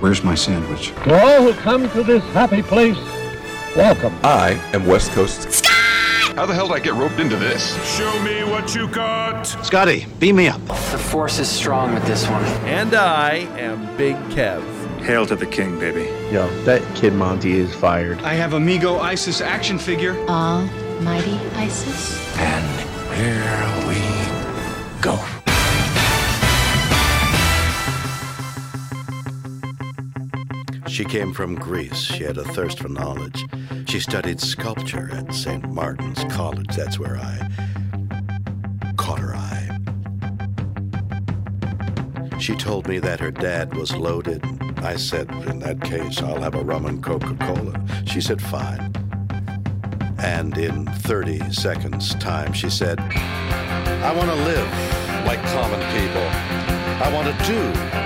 Where's my sandwich? To all who come to this happy place, welcome. I am West Coast. Scott! How the hell did I get roped into this? Show me what you got. Scotty, beam me up. The force is strong with this one. And I am Big Kev. Hail to the king, baby. Yo, that kid Monty is fired. I have Amigo Isis action figure. Almighty Isis. And here we go. She came from Greece. She had a thirst for knowledge. She studied sculpture at St. Martin's College. That's where I caught her eye. She told me that her dad was loaded. I said, in that case, I'll have a rum and Coca Cola. She said, fine. And in 30 seconds' time, she said, I want to live like common people. I want to do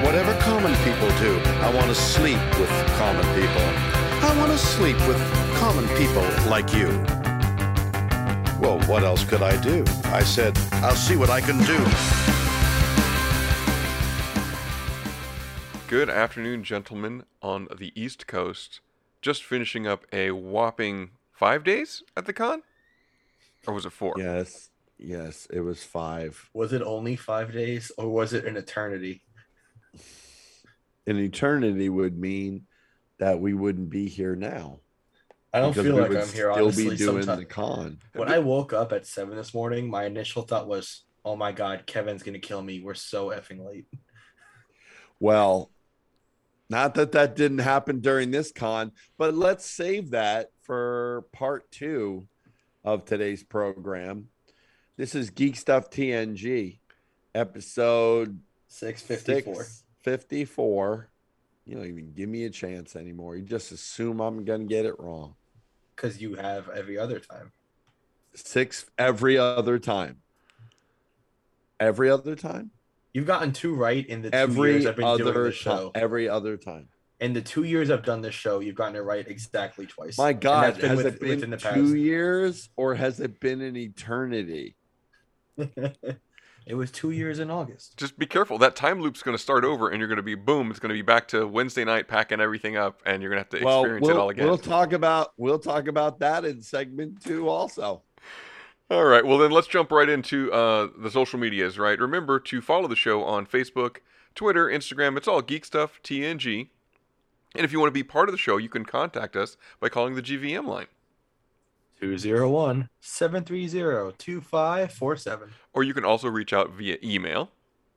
whatever common people do. I want to sleep with common people. I want to sleep with common people like you. Well, what else could I do? I said, I'll see what I can do. Good afternoon, gentlemen, on the East Coast. Just finishing up a whopping five days at the con? Or was it four? Yes. Yes, it was five. Was it only five days or was it an eternity? An eternity would mean that we wouldn't be here now. I don't feel like I'm here. Still honestly, be doing sometime- the con. When I woke up at seven this morning, my initial thought was, "Oh my god, Kevin's gonna kill me. We're so effing late." Well, not that that didn't happen during this con, but let's save that for part two of today's program. This is Geek Stuff TNG, episode Six fifty four. 54. You don't even give me a chance anymore. You just assume I'm going to get it wrong. Because you have every other time. Six every other time. Every other time? You've gotten two right in the two Every years I've been doing other this show. time. Every other time. In the two years I've done this show, you've gotten it right exactly twice. My God, been with- it been within the past. two years or has it been an eternity? it was two years in August. Just be careful. That time loop's going to start over, and you're going to be boom. It's going to be back to Wednesday night, packing everything up, and you're going to have to Well, experience we'll, it all again. we'll talk about we'll talk about that in segment two also. All right. Well, then let's jump right into uh, the social medias. Right. Remember to follow the show on Facebook, Twitter, Instagram. It's all Geek Stuff TNG. And if you want to be part of the show, you can contact us by calling the GVM line. 201 730 2547 Or you can also reach out via email.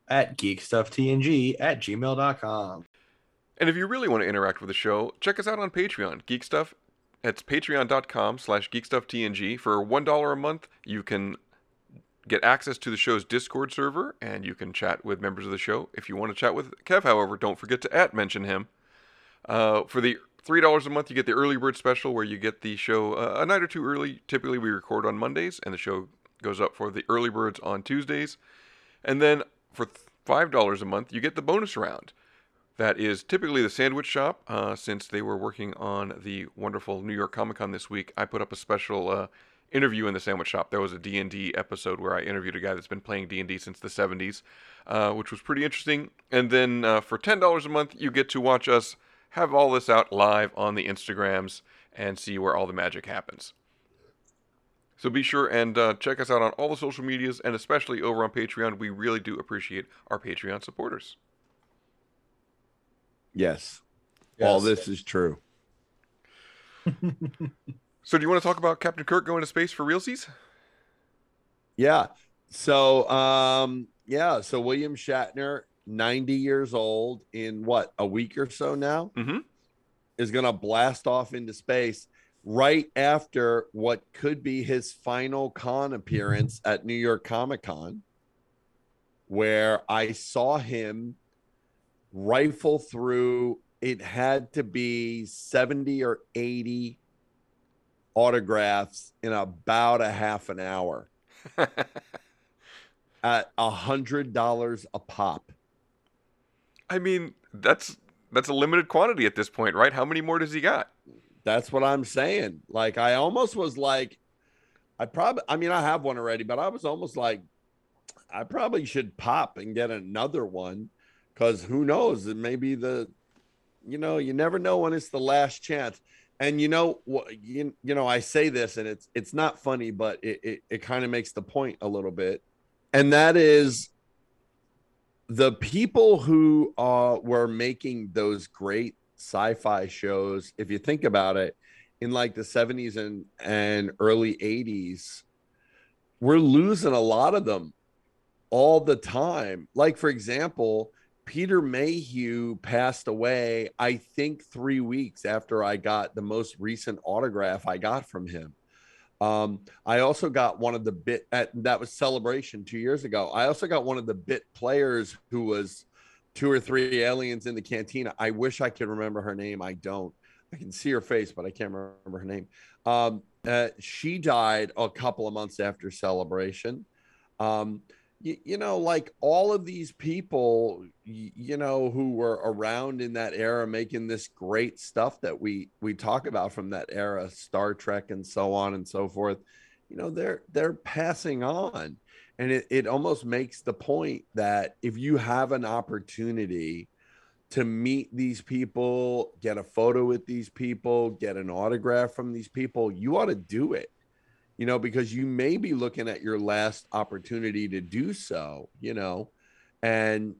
at geekstufftng at gmail.com. And if you really want to interact with the show, check us out on Patreon. Geek Stuff. It's patreon.com slash geekstufftng. For $1 a month, you can get access to the show's Discord server, and you can chat with members of the show. If you want to chat with Kev, however, don't forget to at mention him. Uh, for the $3 a month, you get the early bird special where you get the show uh, a night or two early. Typically, we record on Mondays, and the show goes up for the early birds on Tuesdays. And then for $5 a month, you get the bonus round. That is typically the Sandwich Shop. Uh, since they were working on the wonderful New York Comic Con this week, I put up a special uh, interview in the Sandwich Shop. There was a D&D episode where I interviewed a guy that's been playing D&D since the 70s, uh, which was pretty interesting. And then uh, for $10 a month, you get to watch us have all this out live on the Instagrams and see where all the magic happens. So be sure and uh, check us out on all the social medias and especially over on Patreon. We really do appreciate our Patreon supporters. Yes. All this is true. So do you want to talk about Captain Kirk going to space for realsies? Yeah. So um yeah, so William Shatner, 90 years old in what, a week or so now, mm-hmm. is gonna blast off into space right after what could be his final con appearance at New York Comic Con, where I saw him rifle through it had to be 70 or 80 autographs in about a half an hour at a hundred dollars a pop. I mean, that's that's a limited quantity at this point, right? How many more does he got? That's what I'm saying. Like I almost was like, I probably, I mean, I have one already, but I was almost like, I probably should pop and get another one, because who knows? It may be the, you know, you never know when it's the last chance. And you know what? You, you know, I say this, and it's it's not funny, but it it, it kind of makes the point a little bit, and that is the people who uh, were making those great sci-fi shows if you think about it in like the 70s and and early 80s we're losing a lot of them all the time. Like for example peter mayhew passed away i think three weeks after i got the most recent autograph i got from him um, I also got one of the bit at that was celebration two years ago. I also got one of the bit players who was two or three aliens in the cantina. I wish I could remember her name. I don't. I can see her face, but I can't remember her name. Um, uh, she died a couple of months after celebration. Um, you, you know, like all of these people, you, know, who were around in that era making this great stuff that we we talk about from that era, Star Trek and so on and so forth. You know, they're they're passing on, and it it almost makes the point that if you have an opportunity to meet these people, get a photo with these people, get an autograph from these people, you ought to do it you know, because you may be looking at your last opportunity to do so, you know, and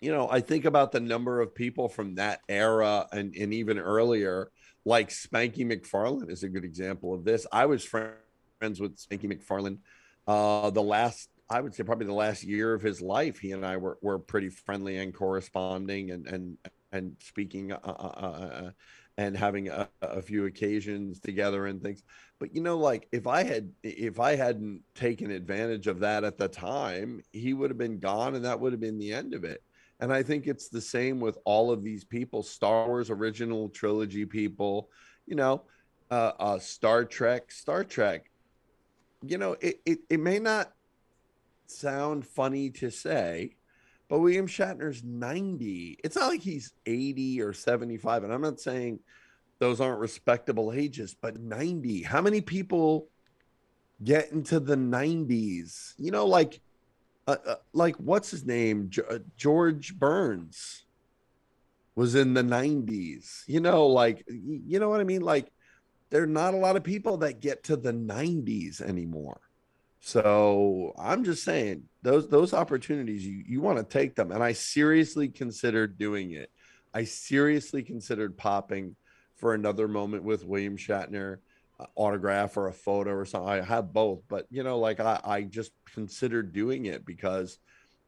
you know, I think about the number of people from that era and, and even earlier, like Spanky McFarland is a good example of this. I was friends with Spanky McFarland uh, the last, I would say probably the last year of his life. He and I were, were pretty friendly and corresponding and, and, and speaking uh, uh, uh and having a, a, few occasions together and things. But you know like if i had if i hadn't taken advantage of that at the time he would have been gone and that would have been the end of it. And i think it's the same with all of these people star wars original trilogy people you know uh, uh star trek star trek. You know it, it it may not sound funny to say but William Shatner's 90. It's not like he's 80 or 75. And I'm not saying those aren't respectable ages, but 90. How many people get into the 90s? You know, like, uh, uh, like what's his name? Uh, George Burns was in the 90s. You know, like, you know what I mean? Like, there are not a lot of people that get to the 90s anymore. So I'm just saying those those opportunities you you want to take them, and I seriously considered doing it. I seriously considered popping for another moment with William Shatner, uh, autograph or a photo or something. I have both, but you know, like I I just considered doing it because,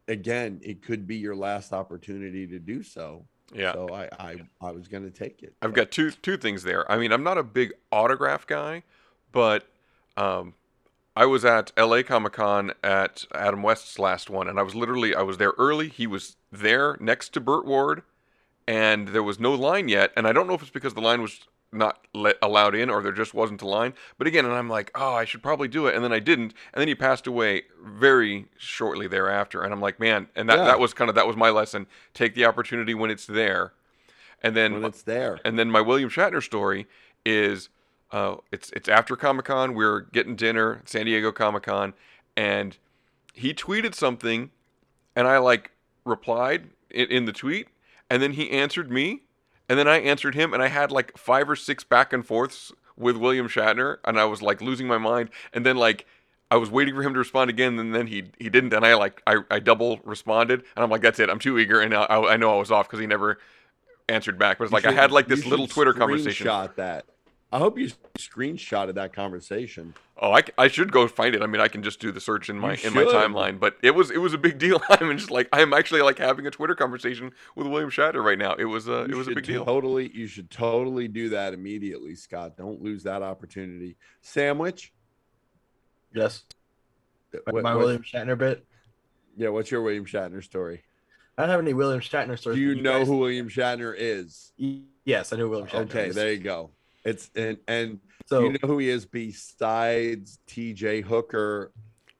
again, it could be your last opportunity to do so. Yeah. So I I, I was going to take it. I've got two two things there. I mean, I'm not a big autograph guy, but um, I was at LA Comic Con at Adam West's last one, and I was literally I was there early. He was there next to Burt Ward, and there was no line yet. And I don't know if it's because the line was not let, allowed in or there just wasn't a line. But again, and I'm like, oh, I should probably do it, and then I didn't, and then he passed away very shortly thereafter. And I'm like, man, and that, yeah. that was kind of that was my lesson: take the opportunity when it's there. And then when it's there. And then my William Shatner story is uh, it's it's after Comic Con. We're getting dinner, San Diego Comic Con, and he tweeted something, and I like replied in, in the tweet, and then he answered me, and then I answered him, and I had like five or six back and forths with William Shatner, and I was like losing my mind, and then like. I was waiting for him to respond again, and then he he didn't, and I like I, I double responded, and I'm like, that's it, I'm too eager, and I, I know I was off because he never answered back. But it's like should, I had like this little Twitter conversation. Shot that. I hope you screenshotted that conversation. Oh, I, I should go find it. I mean, I can just do the search in my in my timeline. But it was it was a big deal. I'm just like I'm actually like having a Twitter conversation with William Shatner right now. It was uh, it was a big deal. Totally, you should totally do that immediately, Scott. Don't lose that opportunity. Sandwich. Yes. What, my what, William Shatner bit. Yeah, what's your William Shatner story? I don't have any William Shatner stories. Do you but know guys- who William Shatner is? Yes, I know William Shatner. Okay, is. there you go. It's and and So- you know who he is besides T.J. Hooker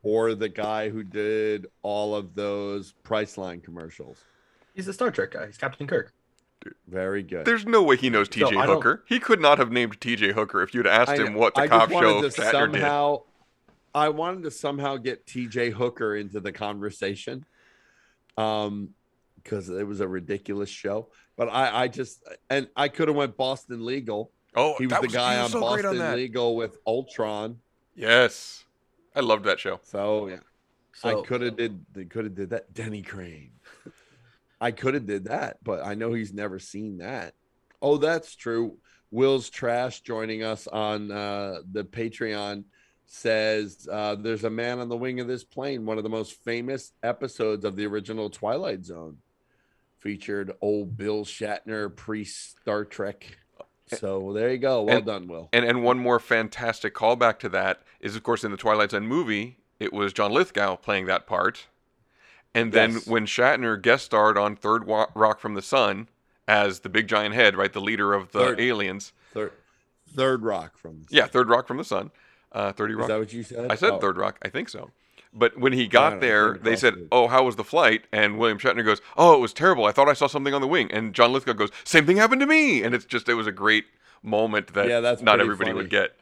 or the guy who did all of those Priceline commercials? He's the Star Trek guy. He's Captain Kirk. Very good. There's no way he knows T.J. I don't- Hooker. He could not have named T.J. Hooker if you'd asked I him what the I cop show to Shatner somehow, I wanted to somehow get T.J. Hooker into the conversation, um, because it was a ridiculous show. But I, I just and I could have went Boston Legal. Oh, he was the was- guy he on so great on Boston. Legal with Ultron. Yes, I loved that show. So yeah, I could have did they could have did that. Denny Crane. I could have did that, but I know he's never seen that. Oh, that's true. Will's trash joining us on uh, the Patreon says uh, there's a man on the wing of this plane. One of the most famous episodes of the original Twilight Zone featured old Bill Shatner pre Star Trek. So there you go. Well And- done, Will. And and one more fantastic callback to that is, of course, in the Twilight Zone movie, it was John Lithgow playing that part. And then Yes. when Shatner guest starred on Third Rock from the Sun as the big giant head, right, the leader of the Third. aliens. Third, third rock from the Yeah, Third Rock from the Sun. Uh, Thirty Is Rock. that what you said? I said Oh. Third Rock. I think so. But when he got don't there, they said, it. "Oh, how was the flight?" And William Shatner goes, "Oh, it was terrible. I thought I saw something on the wing." And John Lithgow goes, "Same thing happened to me." And it's just it was a great moment that Yeah, that's not pretty everybody funny. would get.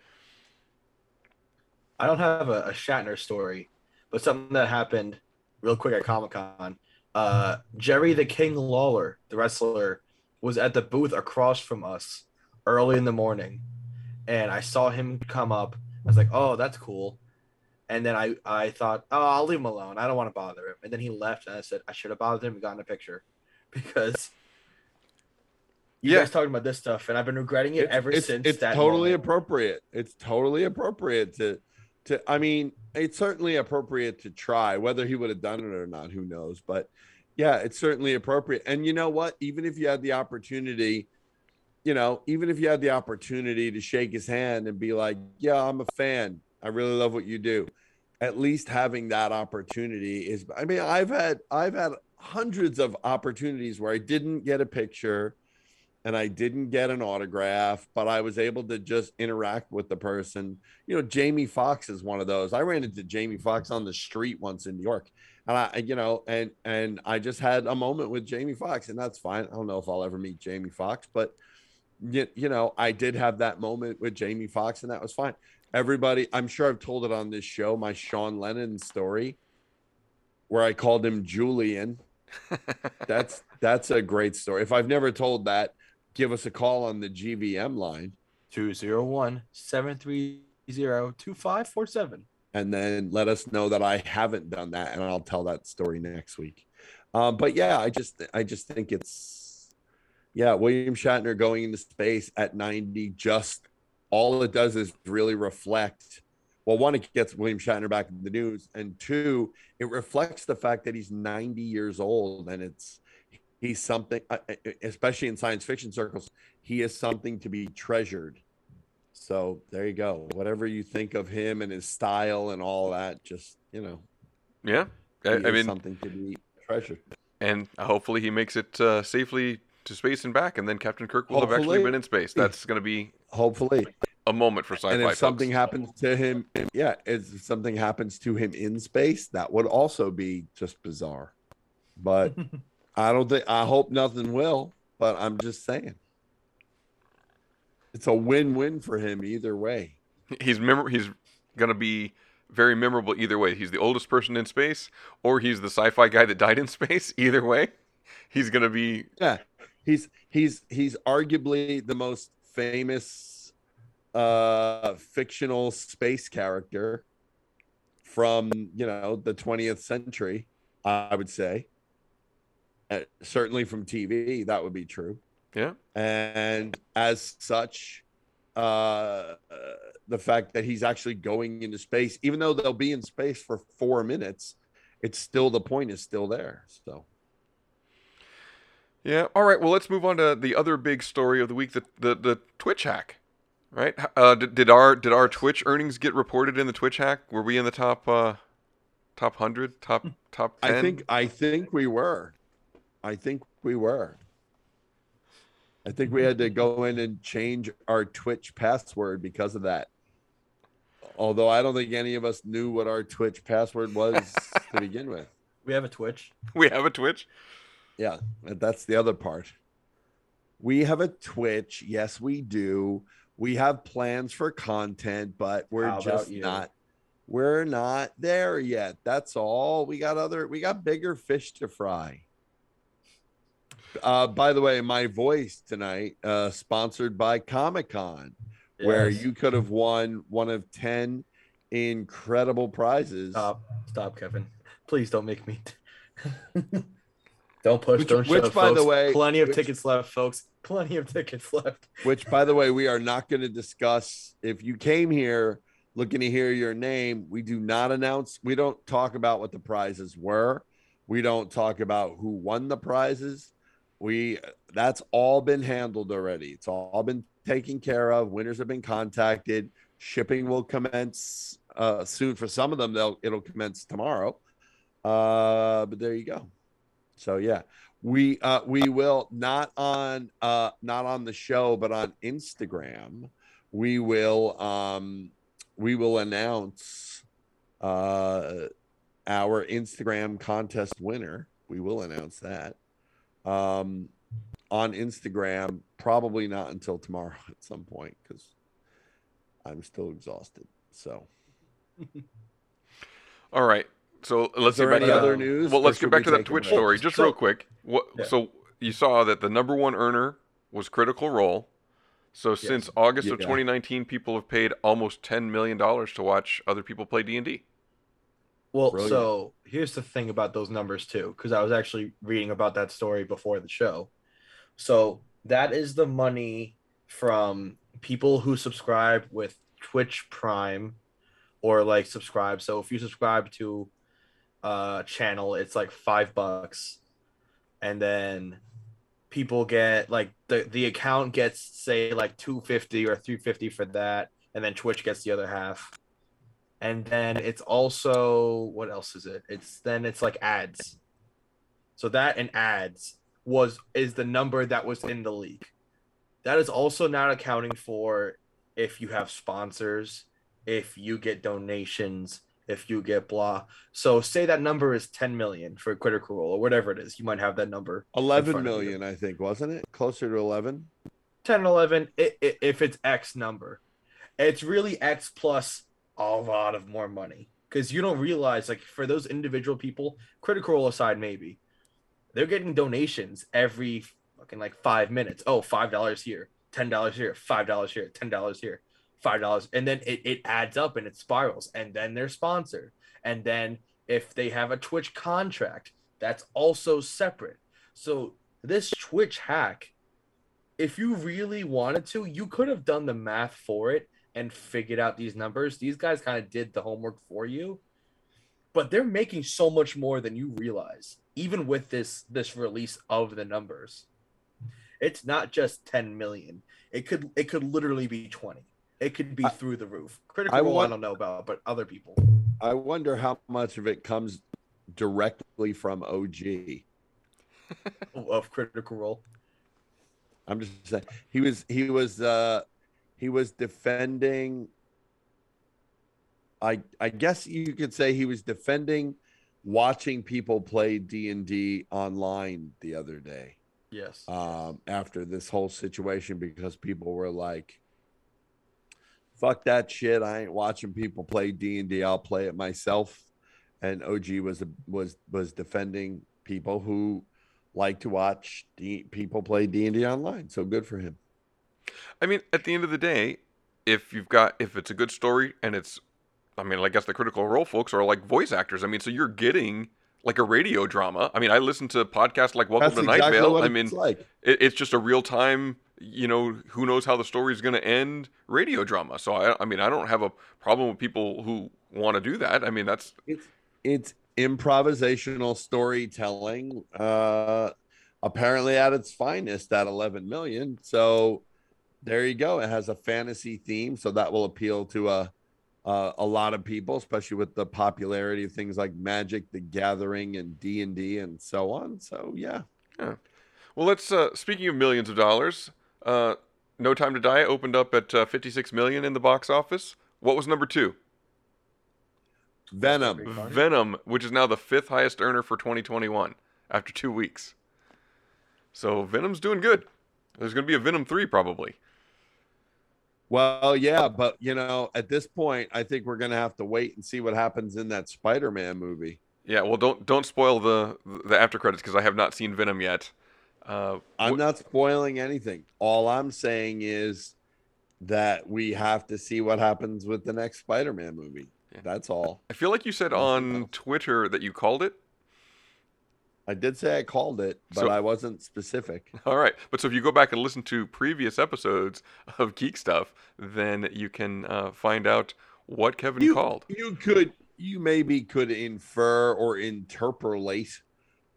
I don't have a, a Shatner story, but something that happened real quick at Comic Con. Uh, Jerry the King Lawler, the wrestler, was at the booth across from us early in the morning, and I saw him come up. I was like, "Oh, that's cool," and then I I thought, "Oh, I'll leave him alone. I don't want to bother him." And then he left, and I said, "I should have bothered him and gotten a picture," because. You Yeah. guys talking about this stuff, and I've been regretting it It's- ever it's, since it's totally moment. appropriate it's totally appropriate to to i mean it's certainly appropriate to try whether he would have done it or not who knows but yeah it's certainly appropriate and you know what even if you had the opportunity you know even if you had the opportunity to shake his hand and be like yeah i'm a fan i really love what you do at least having that opportunity is i mean i've had i've had hundreds of opportunities where i didn't get a picture and I didn't get an autograph, but I was able to just interact with the person. You know, Jamie Foxx is one of those. I ran into Jamie Foxx on the street once in New York, and I, you know, and and I just had a moment with Jamie Foxx and that's fine. I don't know if I'll ever meet Jamie Foxx but you, you know, I did have that moment with Jamie fox and that was fine. Everybody, I'm sure I've told it on this show, my Sean Lennon story, where I called him Julian. that's that's a great story. If I've never told that, give us a call on the GVM line 201 730 2547. and then let us know that I haven't done that and I'll tell that story next week. Um, but yeah, I just I just think it's yeah, William Shatner going into space at 90 just all it does is really reflect well, one, it gets William Shatner back in the news, and two, it reflects the fact that he's 90 years old and it's he's something uh, especially in science fiction circles he is something to be treasured. So there you go. Whatever you think of him and his style and all that just you know. Yeah, I, I mean, something to be treasured. And hopefully he makes it uh, safely to space and back, and then Captain Kirk will have actually been in space. That's going to be hopefully a moment for sci-fi. and if folks. something happens to him yeah if something happens to him in space that would also be just bizarre but i don't think i hope nothing will but i'm just saying it's a win-win for him either way he's mem- he's going to be very memorable either way. He's the oldest person in space, or he's the sci-fi guy that died in space. Either way, he's going to be Yeah, he's he's he's arguably the most famous uh fictional space character from you know the 20th century i would say. Uh, certainly from tv that would be true. Yeah. And as such uh, the fact that he's actually going into space even though they'll be in space for four minutes it's still the point is still there so Yeah. All right. Well, let's move on to the other big story of the week: the the, the Twitch hack. Right? Uh, did, did our did our Twitch earnings get reported in the Twitch hack? Were we in the top uh, top hundred, top top ten? I think I think we were. I think we were. I think we had to go in and change our Twitch password because of that. Although I don't think any of us knew what our Twitch password was to begin with. We have a Twitch. We have a Twitch. Yeah, that's the other part. We have a Twitch. Yes, we do. We have plans for content, but we're How just not we're not there yet. That's all. We got other we got bigger fish to fry. Uh by the way, my voice tonight uh sponsored by Comic-Con where you could have won one of 10 incredible prizes. Stop, stop, Kevin. Please don't make me. don't push. Which- don't which, shove, by the way- plenty of which- tickets left, folks. Plenty of tickets left. which by the way we are not going to discuss. If you came here looking to hear your name we do not announce we don't talk about what the prizes were. We don't talk about who won the prizes. We that's all been handled already. It's all been taken care of. Winners have been contacted. Shipping will commence uh, soon. For some of them they'll it'll commence tomorrow. Uh, but there you go so yeah we uh we will not on uh not on the show but on instagram we will um we will announce uh our instagram contest winner. We will announce that. Um on instagram probably not until tomorrow at some point because i'm still exhausted so. All right. So let's there get back to other that. news, Well, let's get back to that Twitch break? story just So- real quick. What? Yeah. So you saw that the number one earner was Critical Role. So since August of 2019, people have paid almost 10 million dollars to watch other people play D and D. Well, Brilliant. so here's the thing about those numbers too, because I was actually reading about that story before the show. So that is the money from people who subscribe with Twitch Prime or like subscribe. So if you subscribe to a channel, it's like five bucks. And then people get like the, the account gets say like 250 or 350 for that. And then Twitch gets the other half and then it's also what else is it it's then it's like ads so that and ads was is the number that was in the league that is also not accounting for if you have sponsors if you get donations if you get blah. So say that number is 10 million for critical role or whatever it is you might have that number in 11 front of you. million i think wasn't it? Closer to 11 10 11 i- i- if it's x number. It's really x plus a lot of more money because you don't realize like for those individual people critical role aside maybe they're getting donations every fucking like five minutes. Oh five dollars here ten dollars here five dollars here ten dollars here five dollars and then it, it adds up and it spirals and then they're sponsored and then if they have a twitch contract that's also separate so this twitch hack if you really wanted to, you could have done the math for it and figured out these numbers. These guys kind of did the homework for you, but they're making so much more than you realize, even with this this release of the numbers. It's not just 10 million. It could it could literally be 20. It could be through the roof. Critical I Role, I want- don't know about, but other people. I wonder how much of it comes directly from OG. of Critical Role. I'm just saying he was he was uh he was defending I I guess you could say he was defending watching people play D&D online the other day Yes. um after this whole situation because people were like fuck that shit I ain't watching people play D&D I'll play it myself and OG was was was defending people who like to watch D- people play D&D online so good for him I mean, at the end of the day, if you've got if it's a good story and it's, I mean, I guess the critical role folks are like voice actors. I mean, so you're getting like a radio drama. I mean, I listen to podcasts like Welcome That's to Night exactly Vale. I mean, it's like. it, it's just a real time. You know, who knows how the story is going to end? Radio drama. So I, I mean, I don't have a problem with people who want to do that. I mean, that's it's it's improvisational storytelling uh apparently at its finest at 11 million so there you go it has a fantasy theme so that will appeal to a uh, a lot of people especially with the popularity of things like magic the gathering and d&d and so on so yeah Yeah. Well, let's. Uh, speaking of millions of dollars, uh, No Time to Die opened up at uh, 56 million in the box office. What was number two? Venom. Venom, which is now the fifth highest earner for 2021 after two weeks. So Venom's doing good. There's going to be a Venom three probably. Well, yeah, but you know, at this point, I think we're gonna have to wait and see what happens in that Spider-Man movie. Yeah, well, don't don't spoil the the after credits because I have not seen Venom yet. Uh, I'm not spoiling anything. All I'm saying is that we have to see what happens with the next Spider-Man movie. That's all. I feel like you said on Twitter that you called it. I did say I called it, but So- I wasn't specific. All right, but so if you go back and listen to previous episodes of Geek Stuff, then you can uh, find out what Kevin You, called. you could, you maybe could infer or interpolate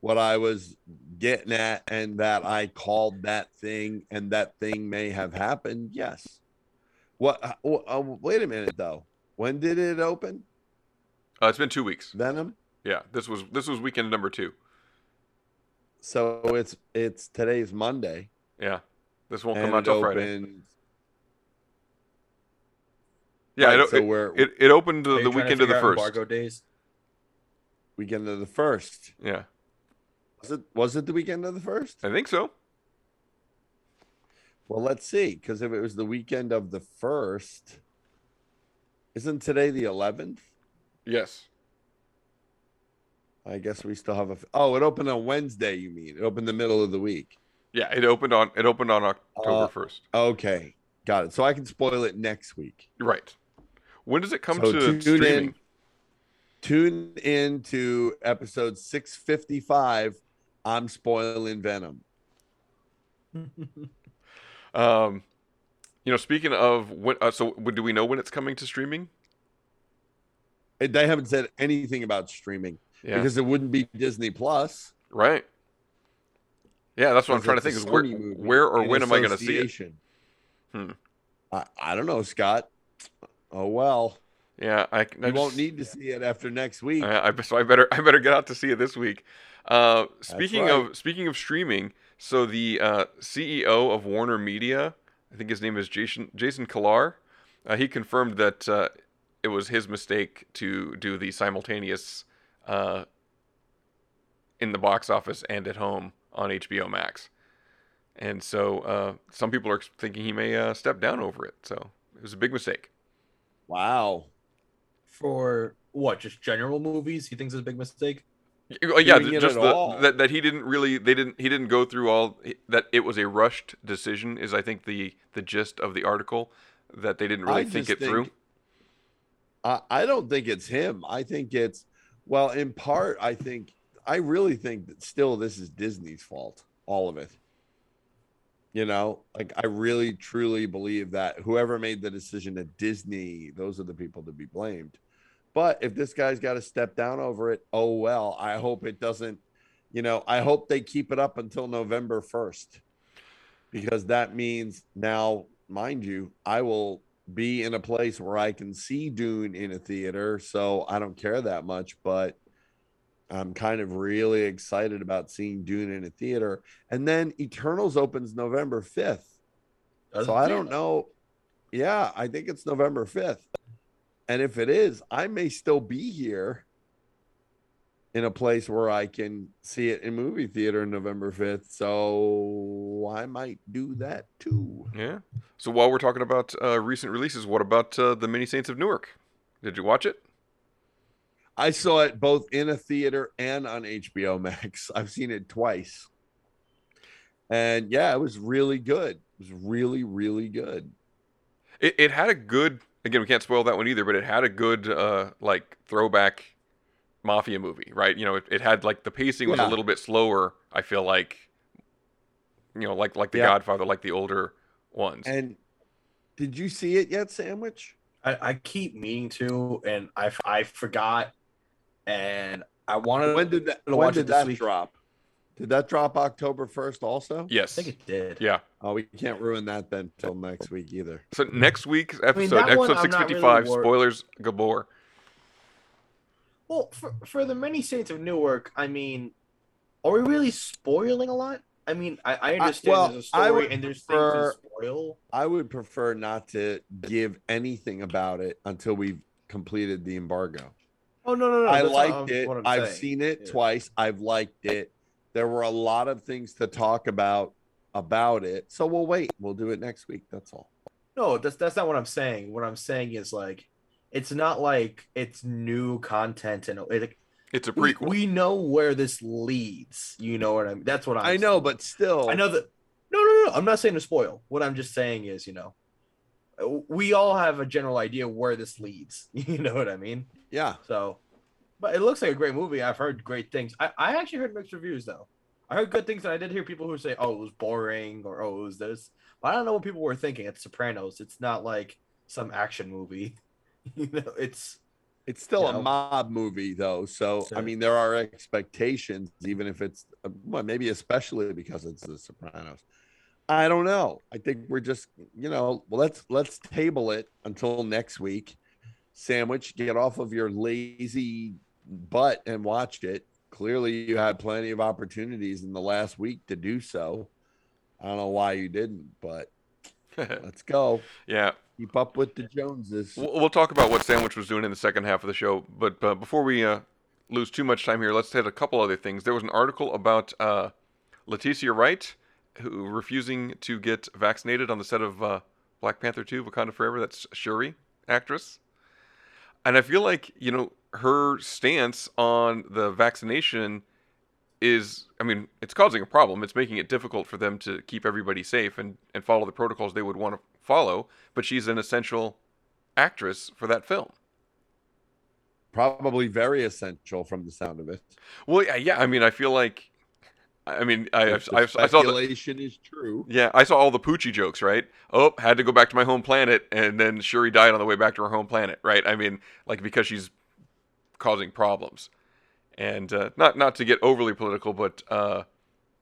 what I was getting at, and that I called that thing, and that thing may have happened. Yes. What? Uh, uh, wait a minute, though. When did it open? Uh, it's been two weeks. Venom. Yeah, this was this was weekend number two. So it's it's today's Monday. Yeah, this won't come and out it till Friday. opens- Yeah, Right, it, so it, we're- it, it opened the, the weekend of the figure out first. Embargo days. Weekend of the first. Yeah, Was it was it the weekend of the first? I think so. Well, let's see. Because if it was the weekend of the first, isn't today the eleventh? Yes. I guess we still have a. Oh, it opened on Wednesday. You mean it opened the middle of the week? Yeah, it opened on it opened on October Uh, first. Okay, got it. So I can spoil it next week. right. When does it come so to tune streaming? in. Tune in to episode six fifty five. I'm spoiling Venom. Um, you know, speaking of when, uh, so do we know when it's coming to streaming? They haven't said anything about streaming Yeah. because it wouldn't be Disney Plus. Right. Yeah, that's what I'm trying to think is where movie where or when am I going to see it? Hmm. I, I don't know, Scott. Oh well. Yeah, I, I You won't need to see it after next week. I, I, so I better I better get out to see it this week. Uh, speaking right. of speaking of streaming, so the uh, CEO of Warner Media, I think his name is Jason Jason Kilar, uh, he confirmed that uh, it was his mistake to do the simultaneous uh, in the box office and at home on HBO Max, and so uh, some people are thinking he may uh, step down over it. So it was a big mistake. Wow. For what? Just general movies? He thinks is a big mistake. Uh, yeah, just the, that that he didn't really they didn't he didn't go through all that it was a rushed decision is I think the the gist of the article that they didn't really I think it through. I, I don't think it's him. I think it's well, in part, I think I really think that still this is Disney's fault, all of it. You know, like I really truly believe that whoever made the decision at Disney, those are the people to be blamed. But if this guy's got to step down over it, oh well. I hope it doesn't, you know, I hope they keep it up until November 1st. Because that means now, mind you, I will be in a place where I can see Dune in a theater. So I don't care that much, but I'm kind of really excited about seeing Dune in a theater. And then Eternals opens November 5th. Does So? I don't know. Yeah, I think it's November 5th. And if it is, I may still be here in a place where I can see it in movie theater November 5th. So I might do that too. Yeah. So while we're talking about uh, recent releases, what about uh, the Many Saints of Newark? Did you watch it? I saw it both in a theater and on HBO Max. I've seen it twice. And yeah, it was really good. It was really, really good. It it had a good again we can't spoil that one either, but it had a good uh, like throwback mafia movie, right? You know, it, it had like the pacing was a little bit slower. I feel like you know, like like The Yeah. Godfather, like the older ones. And did you see it yet, Sandwich? I, I keep meaning to, and I, I forgot, and I wanted When did that when did that week. drop? Did that drop October 1st also? Yes. I think it did. Yeah. Oh, we can't ruin that then till next week either. So next week's episode, that one episode I'm 655, really spoilers galore. Well, for, for the many saints of Newark, I mean, are we really spoiling a lot? I mean, I, I understand well, there's a story would and there's prefer- things to spoil. I would prefer not to give anything about it until we've completed the embargo. Oh no no no! I that's liked it. I'm I've saying. seen it Yeah. twice. I've liked it. There were a lot of things to talk about about it. So we'll wait. We'll do it next week. That's all. No, that's that's not what I'm saying. What I'm saying is like, it's not like it's new content and it, It's a we, prequel. we know where this leads. You know what I mean? That's what I'm I know, saying. but still, I know that. No, no, no. I'm not saying to spoil. What I'm just saying is, you know, we all have a general idea where this leads. You know what I mean? Yeah. So, but it looks like a great movie. I've heard great things. I, I actually heard mixed reviews though. I heard good things, and I did hear people who say, "Oh, it was boring," or "Oh, it was this." But I don't know what people were thinking. It's Sopranos. It's not like some action movie. you know, it's It's still you a know? mob movie, though. So, I mean, there are expectations, even if it's, uh, well, maybe especially because it's The Sopranos. I don't know. I think we're just, you know, well, let's let's table it until next week. Sandwich, get off of your lazy butt and watched it. Clearly, you had plenty of opportunities in the last week to do so. I don't know why you didn't, but let's go. yeah. Keep up with the Joneses. We'll, talk about what Sandwich was doing in the second half of the show, but uh, before we uh, lose too much time here, let's hit a couple other things. There was an article about uh, Letitia Wright, who refusing to get vaccinated on the set of uh, Black Panther 2: Wakanda Forever. That's Shuri, actress, and I feel like you know her stance on the vaccination is I mean, it's causing a problem. It's making it difficult for them to keep everybody safe and, and follow the protocols they would want to follow, but she's an essential actress for that film. Probably very essential from the sound of it. Well, yeah, yeah. I mean, I feel like, I mean, I, If I, the I saw the, speculation is true. yeah, I saw all the Poochie jokes, right? Oh, had to go back to my home planet, and then Shuri died on the way back to her home planet, right? I mean, like because she's causing problems, and uh, not not to get overly political, but uh,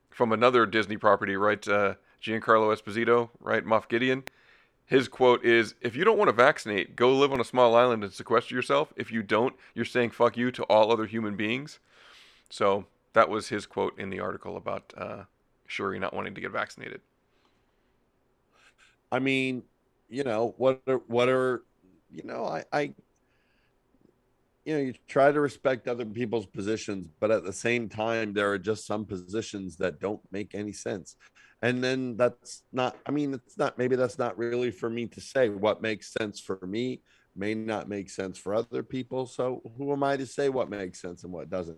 from another Disney property, right? Uh, Giancarlo Esposito, right? Moff Gideon. His quote is, "If you don't want to vaccinate, go live on a small island and sequester yourself. If you don't, you're saying fuck you to all other human beings." So that was his quote in the article about uh, Shuri not wanting to get vaccinated. I mean, you know, what are what are you know, I I you know, you try to respect other people's positions, but at the same time there are just some positions that don't make any sense. And then that's not I mean, it's not maybe that's not really for me to say what makes sense for me may not make sense for other people. So who am I to say what makes sense and what doesn't?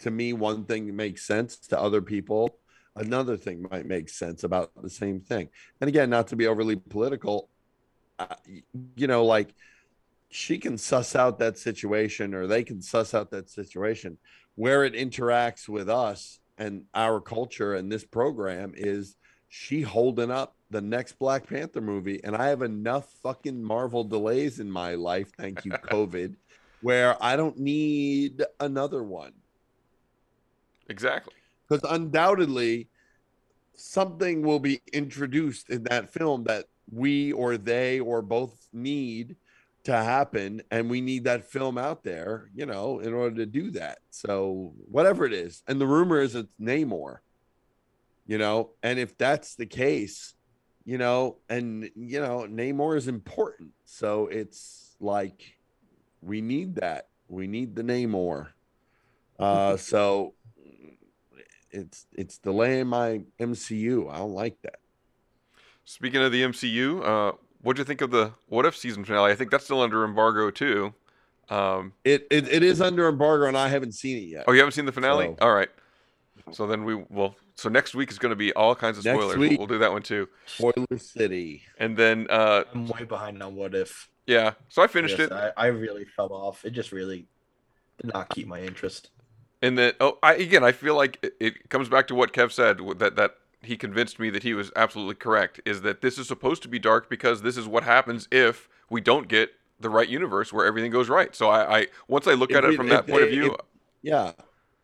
To me, one thing makes sense to other people another thing might make sense about the same thing. And again, not to be overly political, uh, you know, like she can suss out that situation or they can suss out that situation where it interacts with us and our culture and this program is she holding up the next Black Panther movie. And I have enough fucking Marvel delays in my life, thank you, COVID, where I don't need another one Exactly. because undoubtedly something will be introduced in that film that we or they or both need to happen and we need that film out there you know in order to do that. So whatever it is and the rumor is it's namor you know? And if that's the case you know and you know namor is important. So it's like we need that. We need the namor. Uh so it's it's delaying my MCU. I don't like that. Speaking of the MCU, uh, what'd you think of the What If season finale? I think that's still under embargo too. Um, It, it it is under embargo, and I haven't seen it yet. oh, you haven't seen the finale? So- All right. So then we will. So next week is going to be all kinds of spoilers. We'll- week. We'll do that one too. Spoiler City. And then, uh, I'm way behind on what if. yeah. So I finished Yes, it. I, I really fell off. It just really did not keep my interest. And then, oh, I, again, I feel like it, it comes back to what Kev said that that he convinced me that he was absolutely correct. Is that this is supposed to be dark because this is what happens if we don't get the right universe where everything goes right. So I, I once I look If at it from that point of view, if- yeah,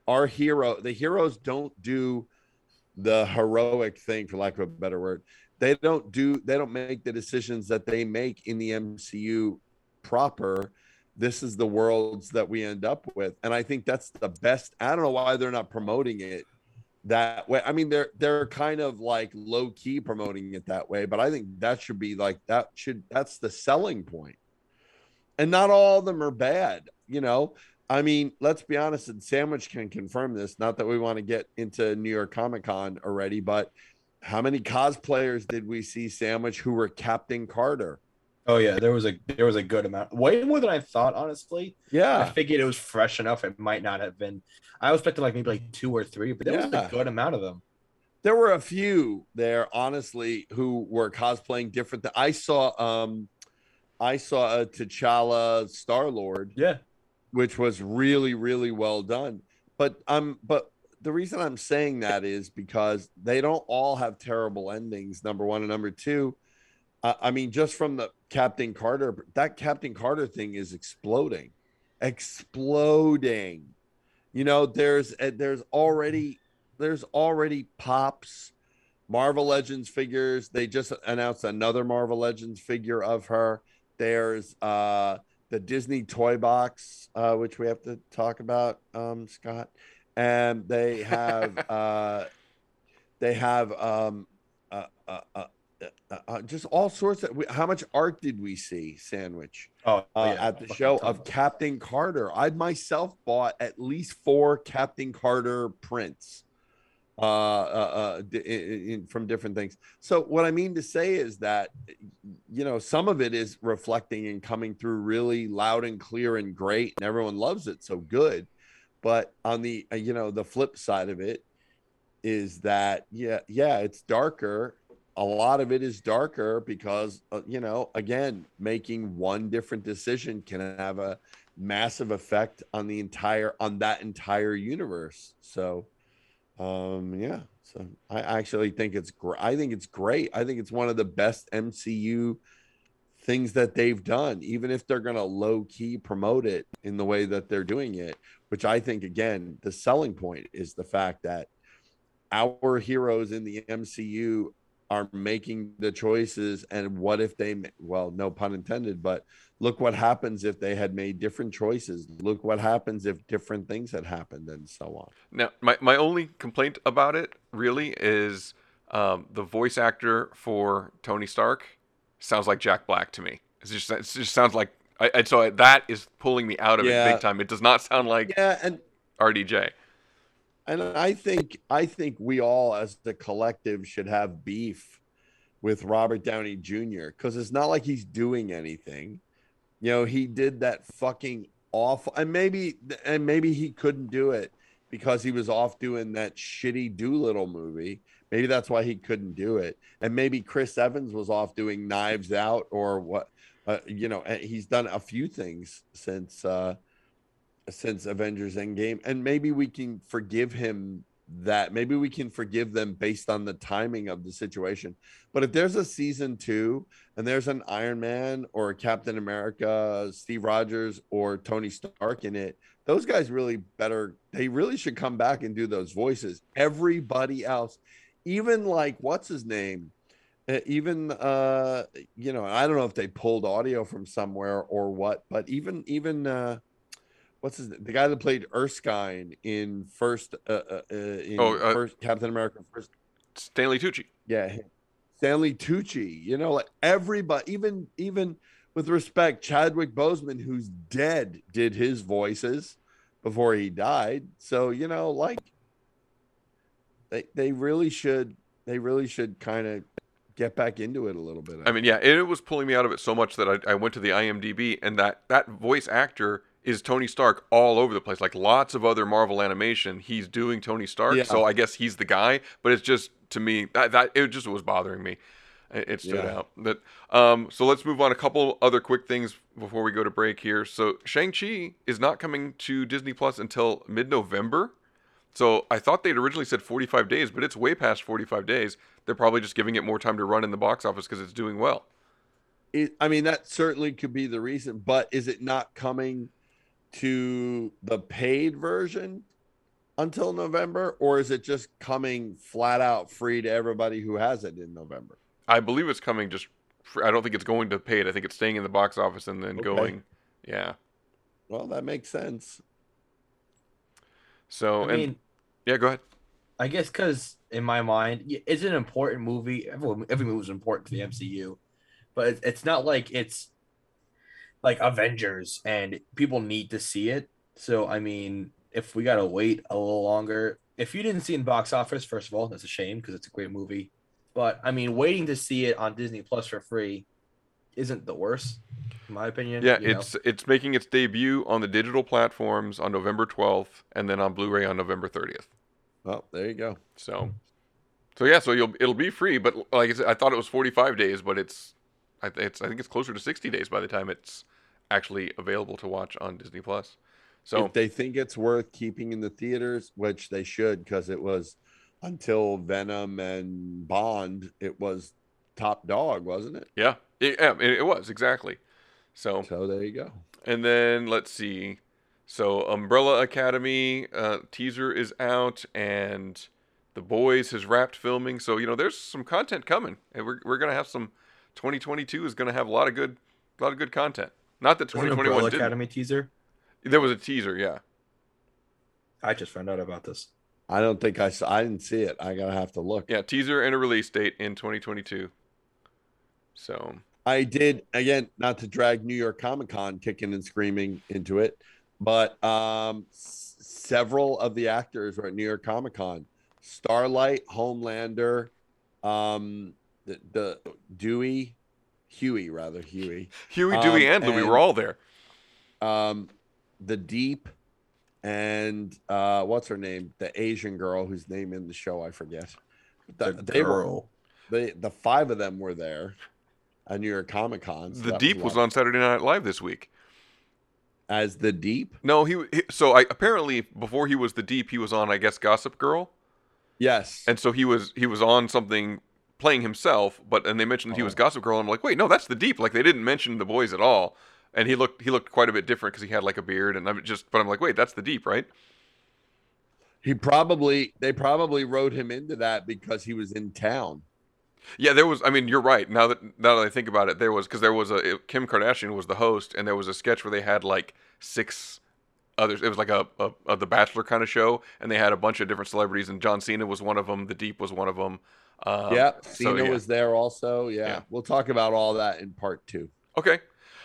our hero, the heroes don't do the heroic thing, for lack of a better word. They don't do. They don't make the decisions that they make in the MCU proper. This is the worlds that we end up with, and I think that's the best. I don't know why they're not promoting it that way. I mean, they're they're kind of like low key promoting it that way, but I think that should be like that should that's the selling point. And not all of them are bad, you know. I mean, let's be honest, and Sandwich can confirm this. Not that we want to get into New York Comic Con already, but how many cosplayers did we see Sandwich who were Captain Carter? Oh yeah, there was a there was a good amount, way more than I thought. Honestly, Yeah. I figured it was fresh enough. It might not have been. I was expecting like maybe like two or three, but there was a good amount of them. there were a few there honestly who were cosplaying different th- i saw um i saw a t'challa star lord Yeah, which was really really well done but um but the reason i'm saying that is because they don't all have terrible endings number one and number two i mean just from the captain carter that captain carter thing is exploding exploding. You know there's uh, there's already there's already pops marvel legends figures. They just announced another marvel legends figure of her. There's uh the disney toy box uh which we have to talk about um scott. And they have uh they have um uh, uh, uh, uh, uh, just all sorts of how much art did we see sandwich Oh, uh, yeah, at the show of Captain Carter. I myself bought at least four Captain Carter prints uh, uh, uh, in, in, from different things. So what I mean to say is that you know some of it is reflecting and coming through really loud and clear and great, and everyone loves it. So good, but on the you know the flip side of it is that yeah yeah it's darker a lot of it is darker because uh, you know again making one different decision can have a massive effect on the entire on that entire universe. So um yeah. So i actually think it's great i think it's great. I think it's one of the best mcu things that they've done even if they're going to low key promote it in the way that they're doing it which i think again the selling point is the fact that our heroes in the MCU are making the choices and what if they well no pun intended but look what happens if they had made different choices look what happens if different things had happened and so on Now, my, my only complaint about it really is um, the voice actor for Tony Stark sounds like Jack Black to me. It's just, it just sounds like, I, I, so that is pulling me out of it big time. It does not sound like yeah and RDJ. And i think i think we all as the collective should have beef with robert downey jr because it's not like he's doing anything. You know he did that fucking awful and maybe and maybe he couldn't do it because he was off doing that shitty Dolittle movie. Maybe that's why he couldn't do it. And maybe chris evans was off doing knives out or what uh, you know he's done a few things since uh since Avengers Endgame, and maybe we can forgive him that. Maybe we can forgive them based on the timing of the situation. But if there's a season two and there's an Iron Man or a Captain America, Steve Rogers or Tony Stark in it, those guys really better. They really should come back and do those voices. Everybody else, even like what's his name. Uh, even uh you know i don't know if they pulled audio from somewhere or what but even even uh what's his the guy that played Erskine in first uh, uh, uh, in Oh, uh, first Captain America first Stanley Tucci. yeah. Stanley Tucci you know like everybody even even with respect Chadwick Boseman who's dead did his voices before he died so you know like they they really should they really should kind of get back into it a little bit I mean, yeah, it was pulling me out of it so much that I, I went to the IMDb, and that that voice actor is Tony Stark all over the place. Like lots of other Marvel animation, he's doing Tony Stark. Yeah. So I guess he's the guy. But it's just to me that that it just was bothering me. It, stood Yeah. out. But um, so let's move on. A couple other quick things before we go to break here. So Shang Chi is not coming to Disney Plus until mid November. So I thought they'd originally said 45 days, but it's way past 45 days. They're probably just giving it more time to run in the box office because it's doing well. it, I mean, that certainly could be the reason, but is it not coming to the paid version until November, or is it just coming flat out free to everybody who has it in November? I believe it's coming just. For, I don't think it's going to paid. I think it's staying in the box office and then Okay. going. Yeah. Well, that makes sense. So I and mean, yeah, go ahead. I guess because in my mind, it's an important movie. Every every movie is important to the MCU, but it's not like it's like Avengers and people need to see it. So I mean, if we gotta wait a little longer, if you didn't see it in box office, first of all, that's a shame because it's a great movie. But I mean, waiting to see it on Disney Plus for free isn't the worst, in my opinion. Yeah, you know? it's it's making its debut on the digital platforms on November 12th, and then on Blu-ray on November 30th. Oh, there you go. So, so yeah, so you'll it'll be free, but like I said, I thought it was 45 days, but it's I th- it's I think it's closer to 60 days by the time it's actually available to watch on Disney Plus. So if they think it's worth keeping in the theaters, which they should, because it was until Venom and Bond, it was top dog, wasn't it? yeah, it, yeah, it, it was exactly. So So there you go. And then let's see. So Umbrella Academy uh, teaser is out, and The Boys has wrapped filming. So you know, there's some content coming, and we're we're gonna have some. 2022 is gonna have a lot of good, a lot of good content. Not that Was it an 2021 Umbrella didn't. Academy teaser. There was a teaser, yeah. I just found out about this. I don't think I saw. I didn't see it. I gotta have to look. Yeah, teaser and a release date in 2022. So I did again, not to drag New York Comic Con kicking and screaming into it, but um, s- several of the actors were at New York Comic Con. Starlight, Homelander, um, the, the Dewey, Huey rather Huey, Huey, Dewey, Um, and Louie were all there. um, the Deep, and uh, what's her name? The Asian girl whose name in the show I forget. The, The they were girl. the the five of them were there at New York Comic Con. so The Deep a was on Saturday Night Live this week. as the Deep. No, he, he so I apparently before he was the Deep, he was on I guess Gossip Girl. Yes, and so he was he was on something playing himself but and they mentioned that he was Oh. gossip girl and i'm like wait no that's the deep. Like they didn't mention the boys at all. And he looked he looked quite a bit different because he had like a beard and i'm just but i'm like wait that's the deep right? He probably they probably wrote him into that because he was in town. yeah there was i mean you're right. Now that now that i think about it there was because there was a kim kardashian was the host and there was a sketch where they had like six others it was like a, a, a the bachelor kind of show and they had a bunch of different celebrities and john cena was one of them the deep was one of them um, yeah, so, Cena yeah. was there also. Yeah. Yeah. we'll talk about all that in part two. Okay.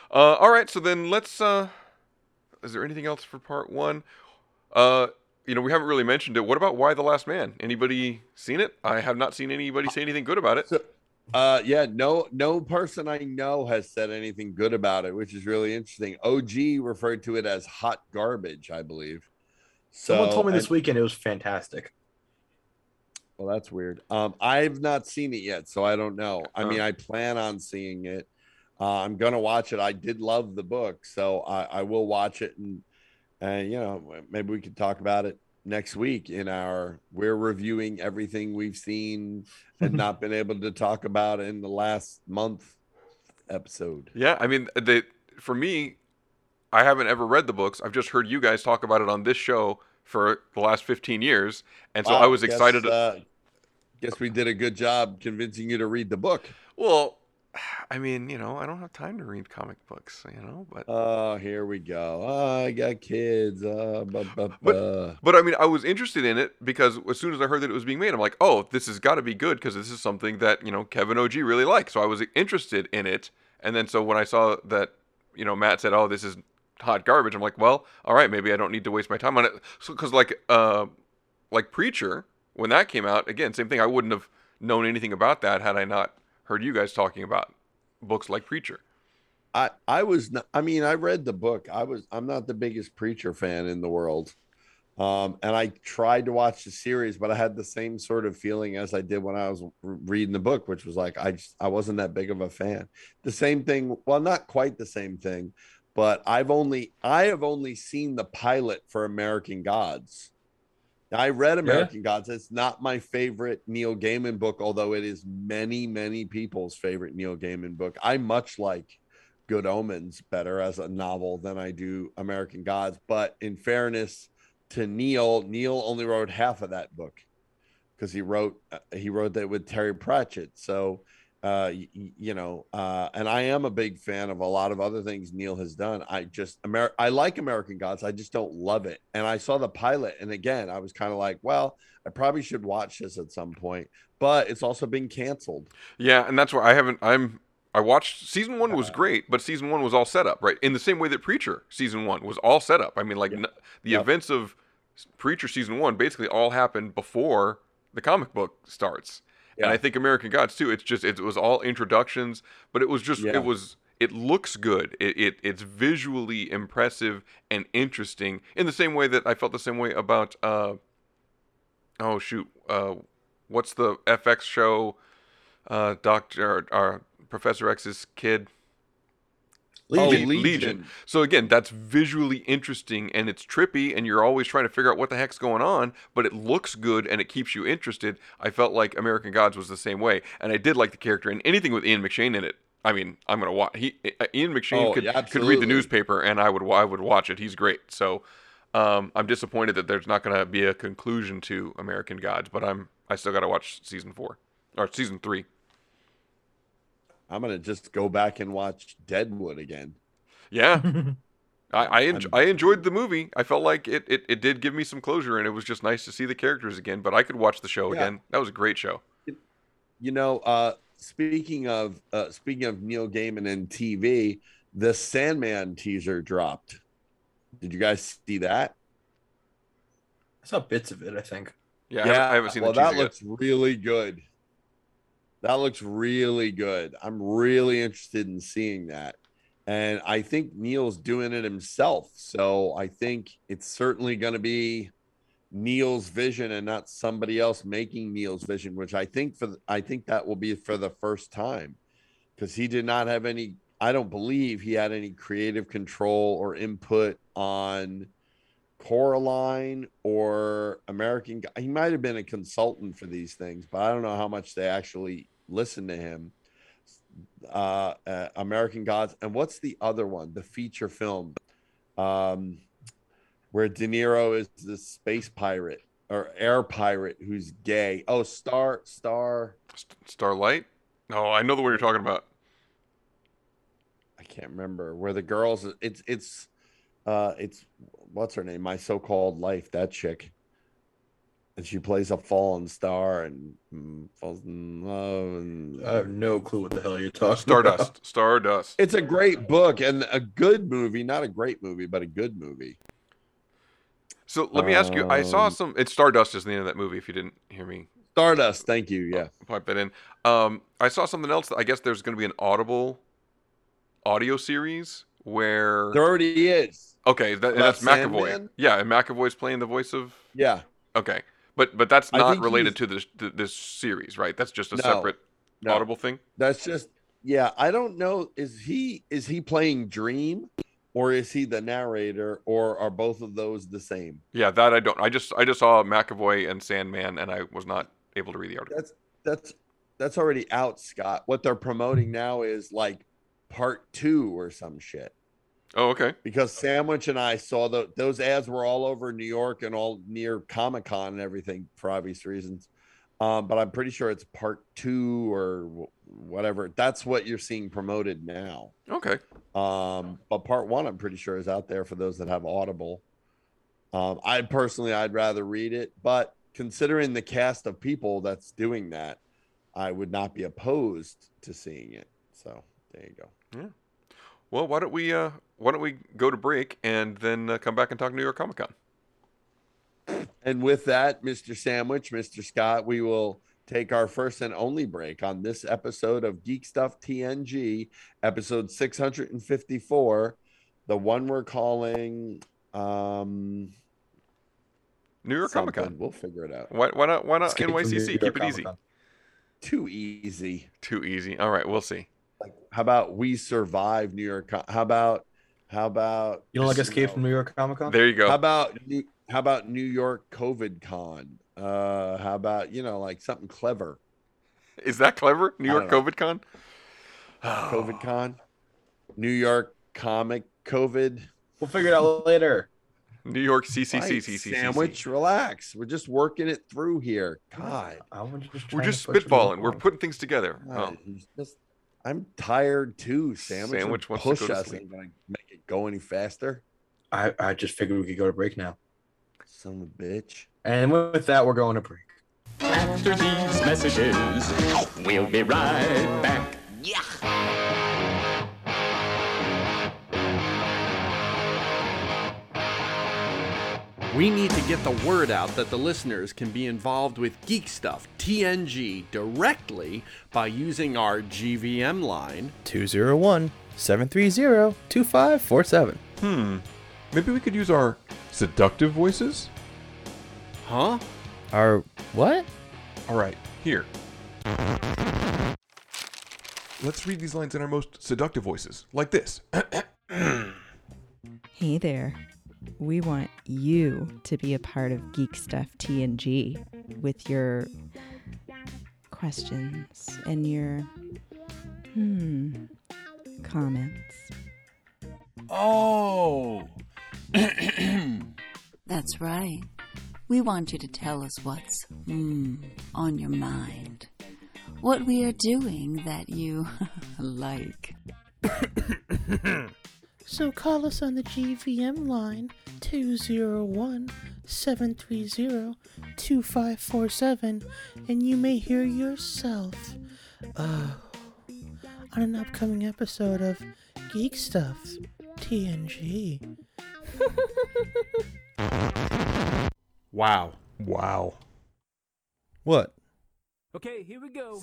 Uh, all right. So then let's. Uh, is there anything else for part one? Uh, you know, we haven't really mentioned it. What about Y the Last Man? Anybody seen it? I have not seen anybody say anything good about it. So, uh, yeah, no, no person I know has said anything good about it, which is really interesting. OG referred to it as hot garbage, I believe. So, Someone told me this and- weekend it was fantastic. Well, that's weird. Um, I've not seen it yet, so I don't know. I mean, Oh. I plan on seeing it. Uh, I'm gonna watch it. I did love the book, so I, I will watch it, and and you know maybe we could talk about it next week in our we're reviewing everything we've seen and not been able to talk about in the last month episode. Yeah, I mean, they for me, I haven't ever read the books. I've just heard you guys talk about it on this show for the last 15 years, and so Wow, I was guess, excited. Uh, guess we did a good job convincing you to read the book. well, I mean, you know, I don't have time to read comic books, you know, but Oh, here we go. Oh, I got kids. Uh, bu- bu- But- bu. But I mean, I was interested in it because as soon as I heard that it was being made, I'm like, oh, this has got to be good because this is something that you know Kevin OG really likes. So I was interested in it, and then so when I saw that you know Matt said, oh, this is hot garbage, I'm like, well, all right, maybe I don't need to waste my time on it. So because like uh, like Preacher, when that came out, again, same thing. I wouldn't have known anything about that had I not heard you guys talking about books like Preacher. I I was not, I mean I read the book. I was I'm not the biggest preacher fan in the world. Um and I tried to watch the series but I had the same sort of feeling as I did when I was reading the book which was like I just I wasn't that big of a fan. The same thing, well not quite the same thing, but I've only I have only seen the pilot for American Gods. I read American Gods. It's not my favorite Neil Gaiman book, although it is many, many people's favorite Neil Gaiman book. I much like Good Omens better as a novel than I do American Gods. But in fairness to Neil, Neil only wrote half of that book because he wrote uh, he wrote that with Terry Pratchett. So uh, y- y- you know, uh, and I am a big fan of a lot of other things Neil has done. I just Amer- I like American Gods. I just don't love it. And I saw the pilot, and again, I was kind of like, well, I probably should watch this at some point, but it's also been canceled. Yeah, and that's why I haven't. I'm. I watched season one was great, but season one was all set up, right? In the same way that Preacher season one was all set up. I mean, like n- the events of Preacher season one basically all happened before the comic book starts. And I think American Gods too. It's just it was all introductions, but it was just Yeah. it was it looks good. It, it it's visually impressive and interesting in the same way that I felt the same way about uh oh shoot uh what's the FX show uh Doctor or Professor X's kid Oh, Legion. Legion. So again, that's visually interesting and it's trippy, and you're always trying to figure out what the heck's going on, but it looks good and it keeps you interested. I felt like American Gods was the same way, and I did like the character and anything with Ian McShane in it. I mean, I'm gonna watch. He uh, Ian McShane Oh, could yeah, could read the newspaper, and I would I would watch it. He's great. So um, I'm disappointed that there's not gonna be a conclusion to American Gods, but I'm I still gotta watch season four or season three. I'm gonna just go back and watch Deadwood again. Yeah. I I, enj- I enjoyed the movie. I felt like it, it, it did give me some closure, and it was just nice to see the characters again. But I could watch the show Yeah. again. That was a great show. You know, uh, speaking of uh, speaking of Neil Gaiman and TV, the Sandman teaser dropped. Did you guys see that? I saw bits of it. I think. Yeah, I haven't, I haven't seen well, the teaser that looks really good. That looks really good. I'm really interested in seeing that. And I think Neil's doing it himself. So I think it's certainly going to be Neil's vision and not somebody else making Neil's vision, which I think for I think that will be for the first time because he did not have any I don't believe he had any creative control or input on Coraline or American. He might have been a consultant for these things, but I don't know how much they actually listen to him. Uh, uh, American Gods, and what's the other one? The feature film, um, where De Niro is the space pirate or air pirate who's gay. Oh, Star Star. Starlight? No, I know the one you're talking about. I can't remember where the girls. It's it's uh it's what's her name? My so-called life. That chick. And she plays a fallen star and mm, falls in love. And I have no clue what the hell you're talking Stardust. about. Stardust. It's a great book and a good movie. Not a great movie, but a good movie. So let me ask you. I saw Um, some. It's Stardust is the name of that movie. If you didn't hear me Stardust. Thank you. Yeah. pipe that in. Um, I saw something else. I guess there's going to be an Audible audio series where. There already is. Okay, that, and About that's McAvoy. Yeah, and McAvoy's playing the voice of. Yeah. Okay, but but that's not related to this to this series, right? That's just a No. separate No. Audible thing. That's just yeah. I don't know. Is he is he playing Dream, or is he the narrator, or are both of those the same? Yeah, that I don't. I just I just saw McAvoy and Sandman, and I was not able to read the article. That's that's that's already out, Scott. What they're promoting now is like part two or some shit. Oh, okay. Because Sandwich and I saw the, those ads were all over New York and all near Comic Con and everything for obvious reasons. Um, but I'm pretty sure it's part two or whatever. That's what you're seeing promoted now. Okay. Um, but part one, I'm pretty sure is out there for those that have Audible. Um, I personally, I'd rather read it, but considering the cast of people that's doing that, I would not be opposed to seeing it. So there you go. Yeah. Well, why don't we uh why don't we go to break and then uh, come back and talk New York Comic Con? And with that, Mr. Sandwich, Mr. Scott, we will take our first and only break on this episode of Geek Stuff TNG, episode 654, the one we're calling um New York Comic Con. We'll figure it out. Why why not why not Escape NYCC? Keep it easy. Comic-Con. Too easy. Too easy. All right, we'll see. Like, how about we survive New York? How about how about You don't like you Escape know, from New York Comic Con? There you go. How about New, how about New York COVID Con? Uh, how about you know like something clever? Is that clever? New York. COVID Con? COVID Con, New York Comic COVID. We'll figure it out later. New York CCC Right, sandwich. Relax. We're just working it through here. God, We're just spitballing. We're putting things together. God, Oh, just- I'm tired too. Sandwich. Sandwich would wants to push go to us. sleep. Ain't gonna make it go any faster. I, I just figured we could go to break now. Son of a bitch. And with that, we're going to break. After these messages, we'll be right back. We need to get the word out that the listeners can be involved with Geek Stuff TNG directly by using our GVM line 201 730 2547. Hmm. Maybe we could use our seductive voices? Huh? Our what? All right, here. Let's read these lines in our most seductive voices, like this. Hey there. We want you to be a part of Geek Stuff TNG with your questions and your hmm comments. Oh. That's right. We want you to tell us what's hmm, on your mind. What we are doing that you like. So call us on the GVM line 201 730 2547 and you may hear yourself uh, on an upcoming episode of Geek Stuff TNG. Wow. Wow. What? Okay, here we go.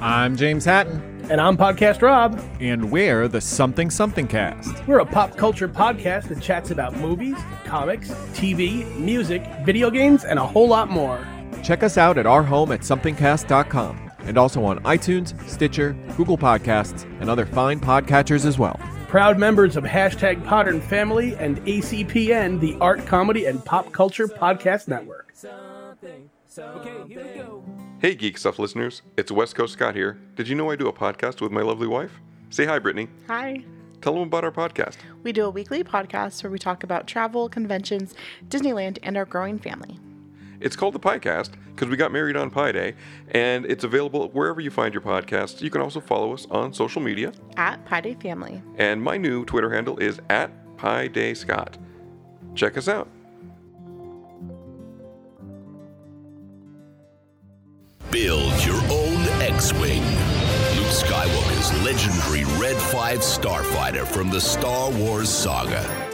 I'm James Hatton. And I'm Podcast Rob. And we're the Something Something Cast. We're a pop culture podcast that chats about movies, comics, TV, music, video games, and a whole lot more. Check us out at our home at somethingcast.com and also on iTunes, Stitcher, Google Podcasts, and other fine podcatchers as well. Proud members of hashtag Podern Family and ACPN, the Art, Comedy, and Pop Culture Podcast Network. Okay, here we go. Hey, Geek Stuff listeners. It's West Coast Scott here. Did you know I do a podcast with my lovely wife? Say hi, Brittany. Hi. Tell them about our podcast. We do a weekly podcast where we talk about travel, conventions, Disneyland, and our growing family. It's called the Piecast because we got married on Pi Day, and it's available wherever you find your podcasts. You can also follow us on social media, At Pi Day Family. and my new Twitter handle is at Pi Day Scott. Check us out. Build your own X-Wing. Luke Skywalker's legendary Red 5 starfighter from the Star Wars saga.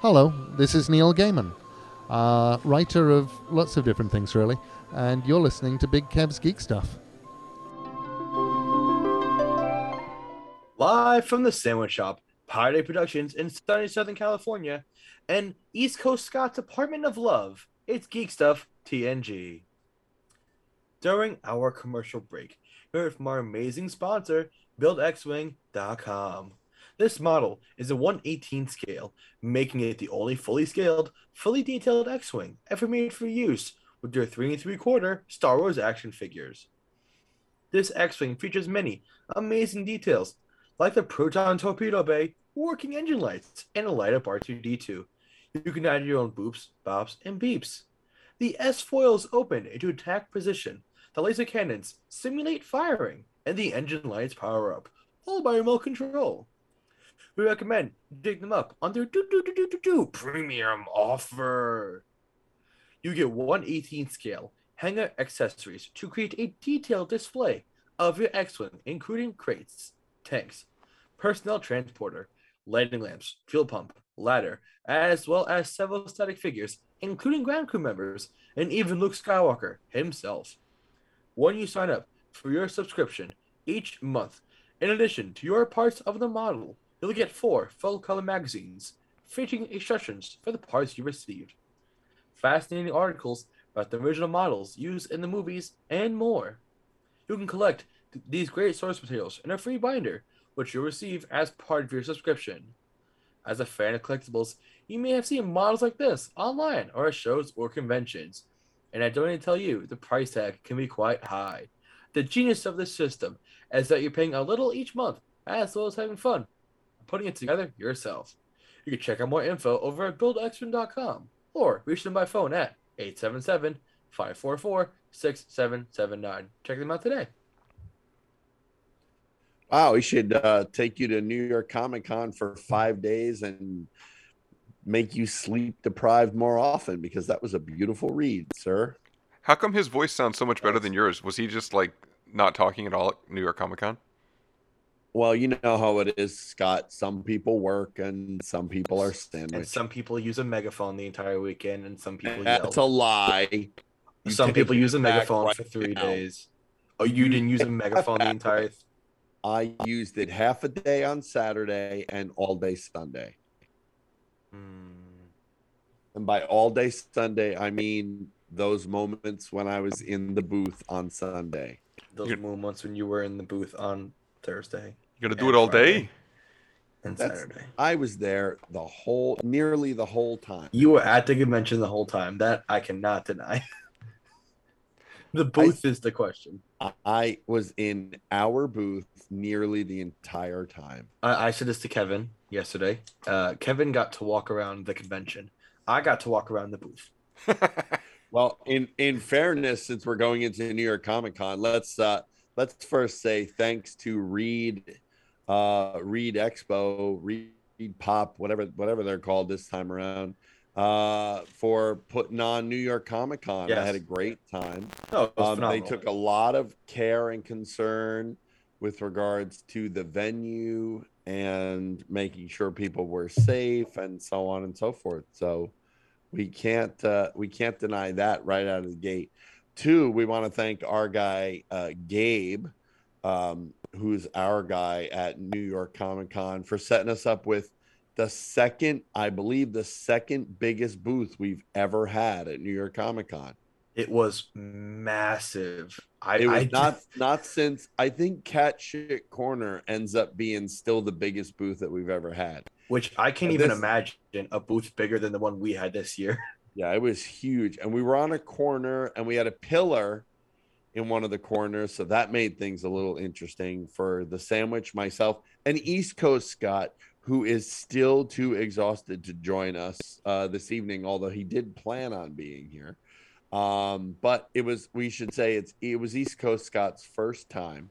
Hello, this is Neil Gaiman, uh, writer of lots of different things, really, and you're listening to Big Kev's Geek Stuff. Live from the Sandwich Shop, Pirate Productions in sunny Southern California, and East Coast Scott's Apartment of Love, it's Geek Stuff TNG. During our commercial break, heard from our amazing sponsor, BuildXWing.com. This model is a 118 scale, making it the only fully scaled, fully detailed X-Wing ever made for use with your 3 and 3 quarter Star Wars action figures. This X-Wing features many amazing details, like the proton torpedo bay, working engine lights, and a light up R2D2. You can add your own boops, bops, and beeps. The S-foils open into attack position. The laser cannons simulate firing, and the engine lights power up, all by remote control. We recommend dig them up on their do do do do do do premium offer. You get one 18 scale hanger accessories to create a detailed display of your X-Wing, including crates, tanks, personnel transporter, lighting lamps, fuel pump, ladder, as well as several static figures, including ground crew members, and even Luke Skywalker himself. When you sign up for your subscription each month, in addition to your parts of the model, you'll get four full color magazines featuring instructions for the parts you received, fascinating articles about the original models used in the movies, and more. You can collect th- these great source materials in a free binder, which you'll receive as part of your subscription. As a fan of collectibles, you may have seen models like this online or at shows or conventions. And I don't need to tell you, the price tag can be quite high. The genius of this system is that you're paying a little each month, as well as having fun putting it together yourself. You can check out more info over at buildxwing.com or reach them by phone at 877 544 6779. Check them out today. Wow, we should uh, take you to New York Comic Con for five days and make you sleep deprived more often because that was a beautiful read, sir. How come his voice sounds so much better than yours? Was he just like not talking at all at New York Comic Con? Well, you know how it is, Scott. Some people work and some people are standing. And some people use a megaphone the entire weekend, and some people That's yell. a lie. You Some people use a megaphone right for three now. days. Oh, you didn't use a megaphone the entire. I used it half a day on Saturday and all day Sunday. Hmm. And by all day Sunday, I mean those moments when I was in the booth on Sunday. Those moments when you were in the booth on Thursday. You gotta do it all Friday day? And That's- Saturday. I was there the whole, nearly the whole time. You were at the convention the whole time. That I cannot deny. the booth is the question. I was in our booth nearly the entire time. I, I said this to Kevin yesterday. Uh, Kevin got to walk around the convention. I got to walk around the booth. Well, in in fairness, since we're going into New York Comic Con, let's uh let's first say thanks to Reed, uh Reed Expo, Reed Pop, whatever whatever they're called this time around, uh, for putting on New York Comic Con. I had a great time. Oh, Um, they took a lot of care and concern with regards to the venue and making sure people were safe and so on and so forth. So we can't uh, we can't deny that right out of the gate. Two, we want to thank our guy uh, Gabe, um, who's our guy at New York Comic Con, for setting us up with the second, I believe, the second biggest booth we've ever had at New York Comic Con. It was massive. I, It was I not not since I think Cat Shit Corner ends up being still the biggest booth that we've ever had. which I can't And even this- imagine a booth bigger than the one we had this year. Yeah, it was huge. And we were on a corner and we had a pillar in one of the corners. So that made things a little interesting for the sandwich, myself, and East Coast Scott, who is still too exhausted to join us uh, this evening, although he did plan on being here. Um, but it was, we should say, it's it was East Coast Scott's first time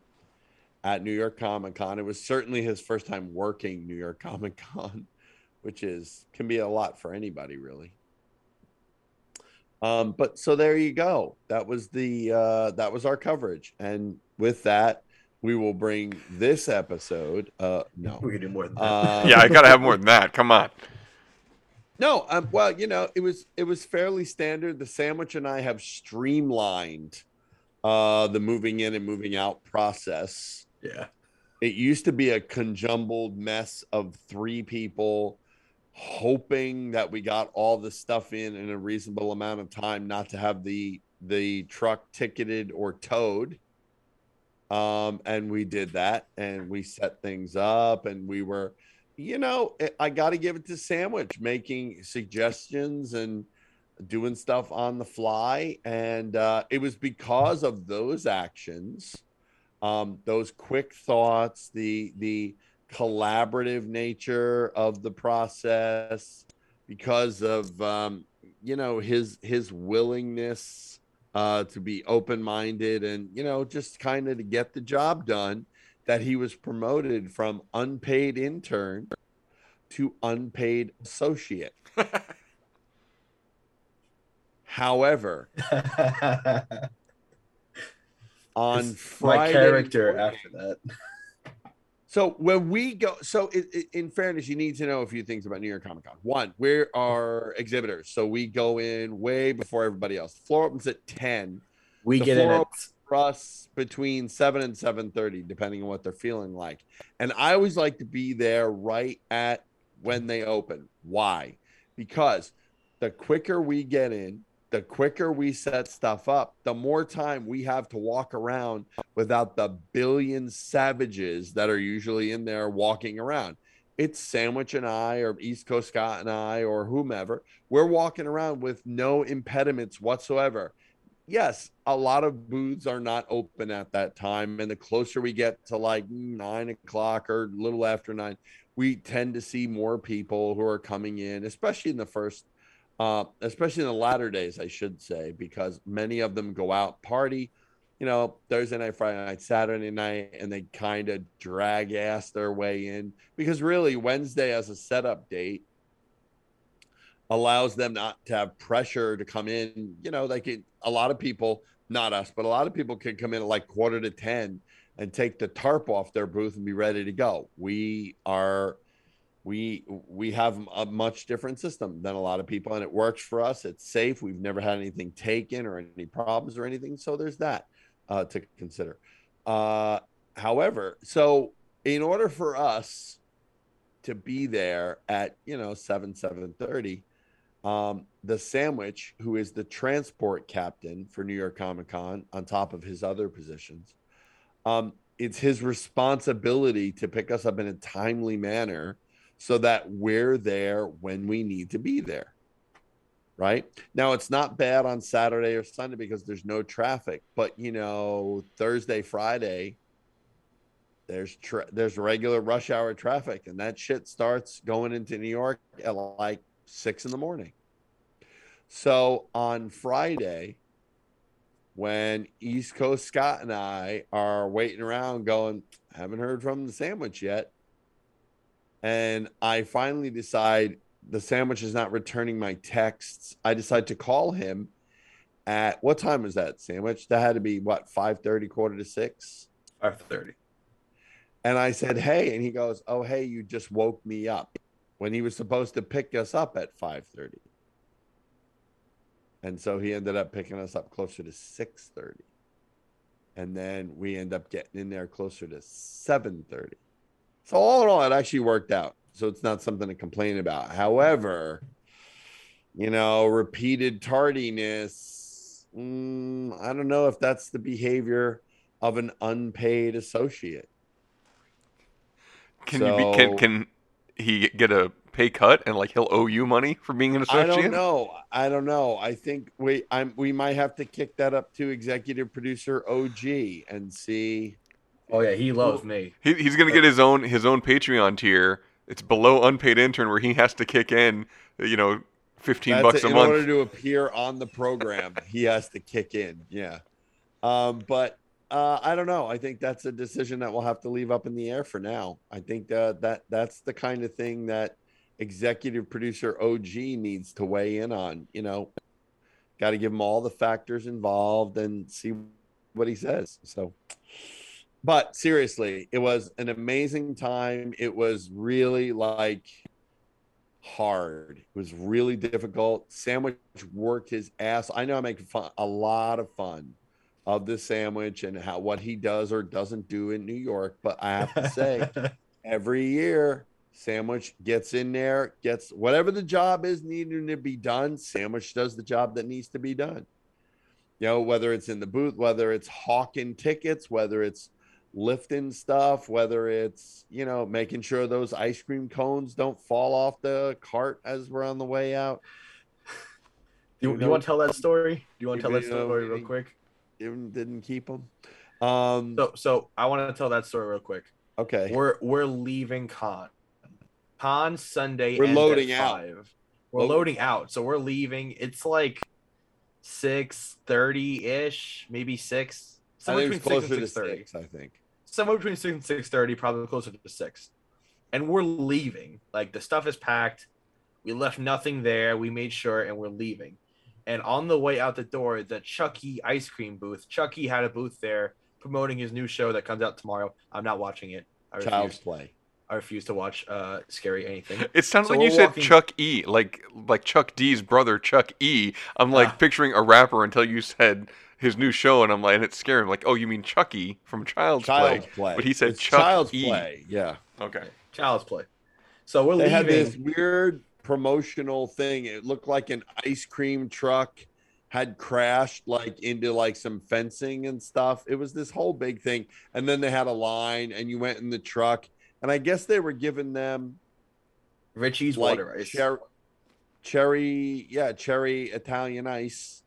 at New York Comic Con. It was certainly his first time working New York Comic Con, which is can be a lot for anybody, really. Um, but so there you go. That was the uh, that was our coverage, and with that, we will bring this episode. Uh, no, We could do more than that. Uh, yeah, I gotta have more than that. Come on. no, um, well, you know, it was it was fairly standard. The sandwich and I have streamlined uh, the moving in and moving out process. Yeah. It used to be a conjumbled mess of three people hoping that we got all the stuff in in a reasonable amount of time, not to have the the truck ticketed or towed. Um, and we did that, and we set things up, and we were, you know, I- got to give it to Sandwich making suggestions and doing stuff on the fly, and uh, it was because of those actions, um, those quick thoughts, the the collaborative nature of the process, because of um, you know his his willingness uh, to be open minded and you know just kind of to get the job done, that he was promoted from unpaid intern to unpaid associate. However, on Friday, my character morning- after that. So when we go, so i i in fairness, you need to know a few things about New York Comic Con. One, we are our exhibitors, so we go in way before everybody else. The floor opens at ten. We The get in floor at for us between 7 and 7:30 depending on what they're feeling like. And I always like to be there right at when they open. Why? Because the quicker we get in, the quicker we set stuff up, the more time we have to walk around without the billion savages that are usually in there walking around. It's Sandwich and I, or East Coast Scott and I, or whomever. We're walking around with no impediments whatsoever. Yes, a lot of booths are not open at that time. And the closer we get to like nine o'clock or a little after nine, we tend to see more people who are coming in, especially in the first uh, especially in the latter days, I should say, because many of them go out party, you know, Thursday night, Friday night, Saturday night, and they kind of drag ass their way in because really Wednesday as a setup date allows them not to have pressure to come in. You know, they can, a lot of people, not us, but a lot of people can come in at like quarter to 10 and take the tarp off their booth and be ready to go. We are we we have a much different system than a lot of people and it works for us it's safe we've never had anything taken or any problems or anything so there's that uh, to consider. Uh, however so in order for us to be there at you know 7 7.30 um, the sandwich who is the transport captain for new york comic con on top of his other positions um, it's his responsibility to pick us up in a timely manner so that we're there when we need to be there. Right now, it's not bad on Saturday or Sunday because there's no traffic, but you know, Thursday, Friday, there's tra- there's regular rush hour traffic, and that shit starts going into New York at like six in the morning. So on Friday, when East Coast Scott and I are waiting around, going, haven't heard from the sandwich yet and I finally decide the sandwich is not returning my texts. I decide to call him at what time was that sandwich? That had to be what five thirty, quarter to six. Five thirty. And I said, "Hey," and he goes, "Oh, hey, you just woke me up." When he was supposed to pick us up at five thirty, and so he ended up picking us up closer to six thirty, and then we end up getting in there closer to seven thirty. So all in all, it actually worked out. So it's not something to complain about. However, you know, repeated tardiness. Mm, I don't know if that's the behavior of an unpaid associate. Can you be, can can he get a pay cut and like he'll owe you money for being an associate? I don't know. I don't know. I think we I'm we might have to kick that up to executive producer OG and see Oh yeah, he loves me. He, he's gonna get his own his own Patreon tier. It's below unpaid intern where he has to kick in, you know, fifteen That's bucks it. a in month. In order to appear on the program. he has to kick in. Yeah. Um, but uh, I don't know. I think that's a decision that we'll have to leave up in the air for now. I think that that that's the kind of thing that executive producer OG needs to weigh in on. You know, got to give him all the factors involved and see what he says. So, but seriously, it was an amazing time. It was really like hard. It was really difficult. Sandwich worked his ass. I know I make fun a lot of fun of the sandwich and how what he does or doesn't do in New York, but I have to say every year Sandwich gets in there, gets whatever the job is needing to be done, Sandwich does the job that needs to be done. You know, whether it's in the booth, whether it's hawking tickets, whether it's lifting stuff, whether it's, you know, making sure those ice cream cones don't fall off the cart as we're on the way out. Do you, you want to tell that story? Do you want to tell that You know, story real quick? Didn't, didn't keep them. Um, So, so I want to tell that story real quick. Okay. We're we're leaving con. Con Sunday. We're loading out. We're Load- loading out, so we're leaving. It's like six thirty ish, maybe six. I think it's closer to six thirty. six, I think. Somewhere between six and six thirty, probably closer to six. And we're leaving. Like the stuff is packed. We left nothing there. We made sure, and we're leaving. And on the way out the door, the Chucky ice cream booth. Chucky had a booth there promoting his new show that comes out tomorrow. I'm not watching it. I Child's refuse. Play. I refuse to watch uh, scary anything. It sounds So like you said walking- Chuck E, like like Chuck D's brother Chuck E. I'm like Ah. picturing a rapper until you said his new show, and I'm like, and it's scary. I'm like, oh, you mean Chucky from Child's, Child's Play? Play. But he said It's Chuck Child's E. Play, yeah. Okay. Child's Play. So we're they leaving. had this weird promotional thing. It looked like an ice cream truck had crashed like into like some fencing and stuff. It was this whole big thing. And then they had a line and you went in the truck. And I guess they were giving them Richie's like water ice. cher- cherry, yeah, cherry Italian ice.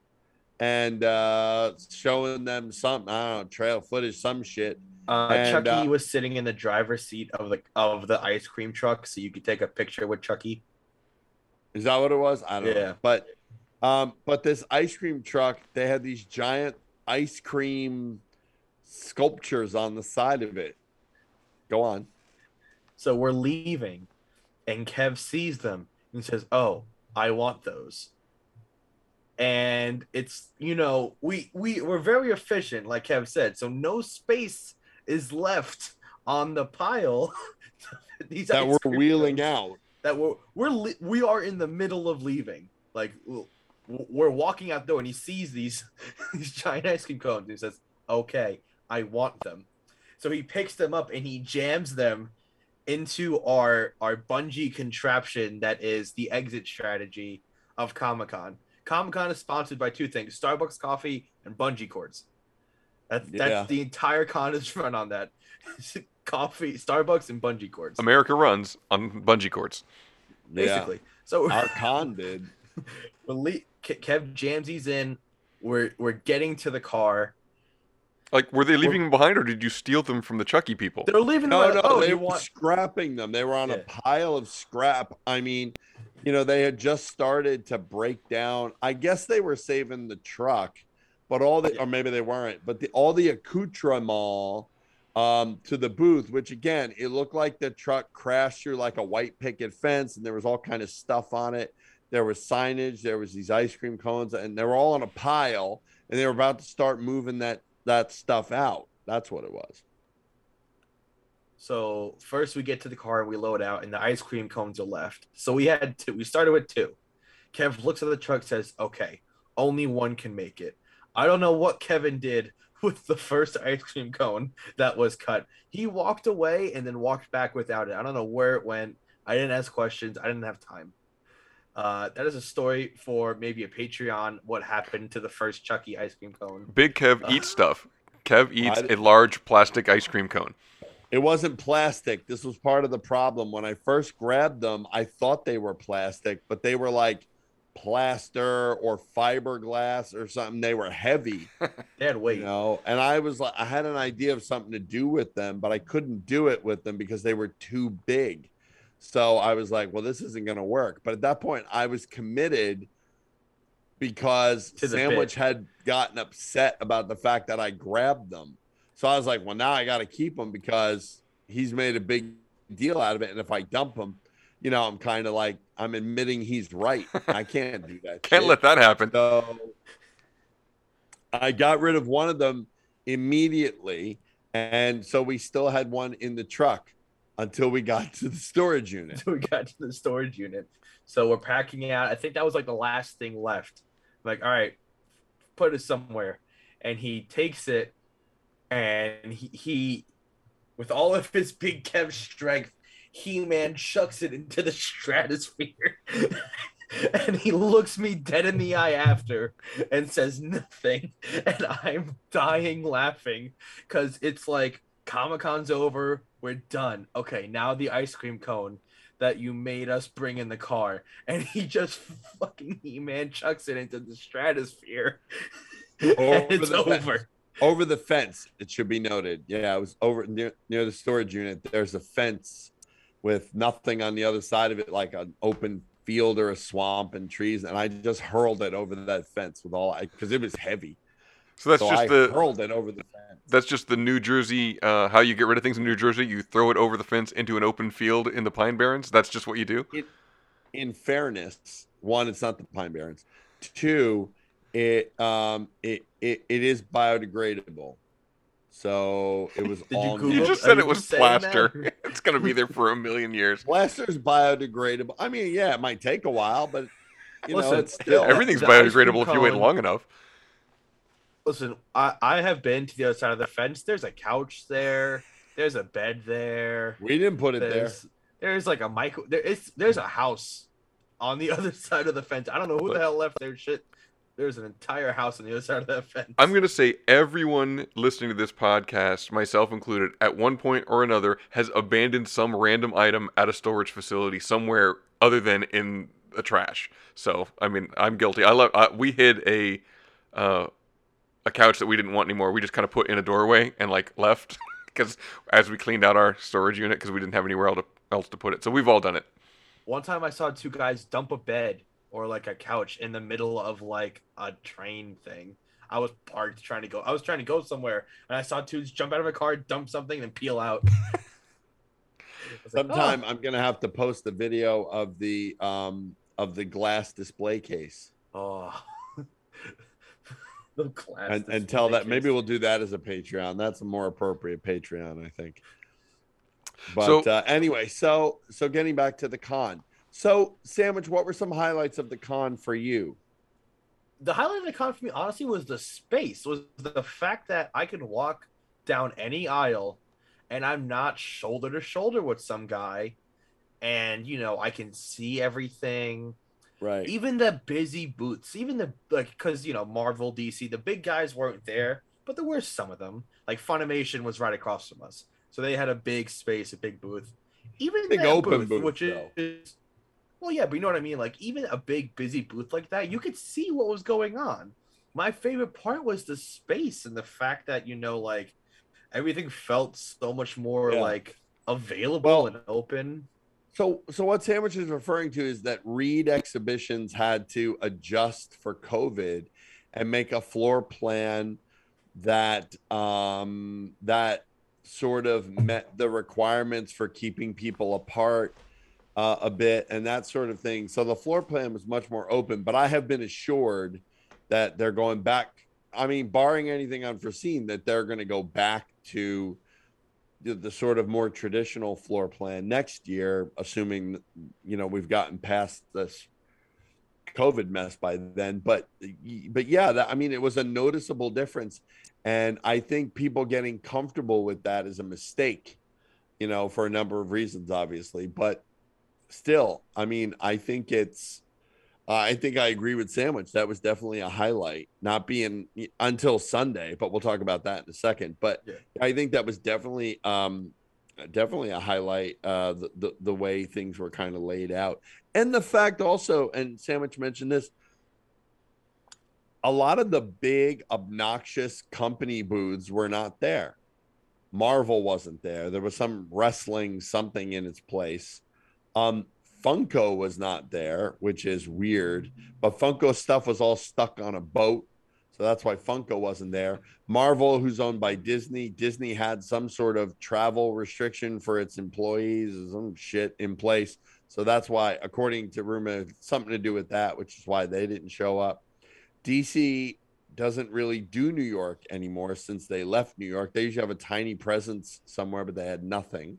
And uh showing them some I don't know, trail footage, some shit. Uh, And, Chucky uh, was sitting in the driver's seat of the of the ice cream truck, so you could take a picture with Chucky. Is that what it was? I don't Yeah. know. But um, but this ice cream truck, they had these giant ice cream sculptures on the side of it. Go on. So we're leaving, and Kev sees them and says, "Oh, I want those." And it's you know we we we're very efficient, like Kev said. So no space is left on the pile. These That we're wheeling out. That we're we're we are in the middle of leaving. Like we're walking out the door, and he sees these these giant ice cream cones. And he says, "Okay, I want them." So he picks them up and he jams them into our our bungee contraption that is the exit strategy of Comic Con. Comic Con is sponsored by two things: Starbucks coffee and bungee cords. That, Yeah. That's the entire con is run on that. coffee, Starbucks, and bungee cords. America runs on bungee cords. Basically. So our con did. But Le- Kev jams these in. We're we're getting to the car. Like, were they leaving them behind, or did you steal them from the Chucky people? They're leaving No, them. no, oh, they you were want? scrapping them. They were on a pile of scrap. I mean, you know, they had just started to break down. I guess they were saving the truck, but all the, or maybe they weren't, but the, all the accoutrement um, to the booth, which again, it looked like the truck crashed through like a white picket fence and there was all kind of stuff on it. There was signage, there was these ice cream cones, and they were all on a pile, and they were about to start moving that that stuff out. That's what it was. So first we get to the car and we load out, and the ice cream cones are left. So we had two. We started with two. Kev looks at the truck, says, "Okay, only one can make it." I don't know what Kevin did with the first ice cream cone that was cut. He walked away and then walked back without it. I don't know where it went. I didn't ask questions. I didn't have time. Uh, that is a story for maybe a Patreon. What happened to the first Chucky ice cream cone? Big Kev eats stuff. Kev eats I- a large plastic ice cream cone. It wasn't plastic. This was part of the problem. When I first grabbed them, I thought they were plastic, but they were like plaster or fiberglass or something. They were heavy. They had weight. You know, and I was like, I had an idea of something to do with them, but I couldn't do it with them because they were too big. So I was like, well, this isn't going to work. But at that point, I was committed because Sandwich bit. had gotten upset about the fact that I grabbed them. So I was like, well, now I got to keep him because he's made a big deal out of it. And if I dump him, you know, I'm kind of like, I'm admitting he's right. I can't do that. Can't shit. let that happen. So I got rid of one of them immediately. And so we still had one in the truck until we got to the storage unit. until we got to the storage unit. So we're packing it out. I think that was like the last thing left. like, all right, put it somewhere. And he takes it and he, he with all of his big Kev strength, He Man chucks it into the stratosphere. and he looks me dead in the eye after and says nothing. And I'm dying laughing because it's like Comic Con's over. We're done. Okay, now the ice cream cone that you made us bring in the car. And he just fucking He Man chucks it into the stratosphere. and it's over. Over the fence, it should be noted. Yeah, it was over near near the storage unit. There's a fence with nothing on the other side of it, like an open field or a swamp and trees. And I just hurled it over that fence with all I because it was heavy. So that's So just I the hurled it over the fence. That's just the New Jersey. Uh, how you get rid of things in New Jersey? You throw it over the fence into an open field in the Pine Barrens. That's just what you do. It, in fairness, one, it's not the Pine Barrens. Two, it um it it, it is biodegradable. So it was you all Google You just said you it was plaster. It's gonna be there for a million years. Plaster's biodegradable. I mean, yeah, it might take a while, but you know, it's still Everything's the ice cream biodegradable if you wait long enough. Listen, I, I have been to the other side of the fence. There's a couch there. There's a bed there. We didn't put it there. There's, there's like a micro. There is there's a house on the other side of the fence. I don't know who the hell left their shit. There's an entire house on the other side of that fence. I'm going to say everyone listening to this podcast, myself included, at one point or another has abandoned some random item at a storage facility somewhere other than in the trash. So, I mean, I'm guilty. I love. Uh, we hid a uh, a couch that we didn't want anymore. We just kind of put in a doorway and like left because as we cleaned out our storage unit because we didn't have anywhere else to, else to put it. So we've all done it. One time I saw two guys dump a bed or like a couch in the middle of like a train thing. I was parked trying to go. I was trying to go somewhere, and I saw dudes jump out of a car, dump something, and peel out. I was like, Sometime "Oh." I'm gonna have to post the video of the um of the glass display case Oh. the glass and, and tell that case. maybe we'll do that as a Patreon. That's a more appropriate Patreon, I think. But So- uh, anyway, so so getting back to the con. So sandwich, what were some highlights of the con for you? the highlight of the con for me honestly was the space was the fact that i could walk down any aisle and i'm not shoulder to shoulder with some guy and you know i can see everything Right. even the busy booths even the like because you know marvel dc the big guys weren't there but there were some of them like funimation was right across from us so they had a big space a big booth even Big that open booth, booth, which though. is well yeah but you know what i mean? Like even a big busy booth like that you could see what was going on. My favorite part was the space and the fact that you know like everything felt so much more Yeah. like available and open. So, so what Sandwich is referring to is that Reed exhibitions had to adjust for COVID and make a floor plan that um, that sort of met the requirements for keeping people apart uh, a bit and that sort of thing. So the floor plan was much more open. But I have been assured that they're going back. I mean, barring anything unforeseen, that they're going to go back to the, the sort of more traditional floor plan next year, assuming you know we've gotten past this COVID mess by then. But but yeah, that, I mean, it was a noticeable difference, and I think people getting comfortable with that is a mistake, you know, for a number of reasons, obviously. But still, I mean, I think it's. Uh, I think I agree with Sandwich. That was definitely a highlight, not being until Sunday, but we'll talk about that in a second. But I think that was definitely um, definitely a highlight. Uh, the, the the way things were kind of laid out, and the fact also, and Sandwich mentioned this. A lot of the big obnoxious company booths were not there. Marvel wasn't there. There was some wrestling something in its place. Um, Funko was not there, which is weird. But Funko stuff was all stuck on a boat. So that's why Funko wasn't there. Marvel, who's owned by Disney, Disney had some sort of travel restriction for its employees some shit in place. So that's why, according to rumor, something to do with that, which is why they didn't show up. DC doesn't really do New York anymore since they left New York. They usually have a tiny presence somewhere, but they had nothing.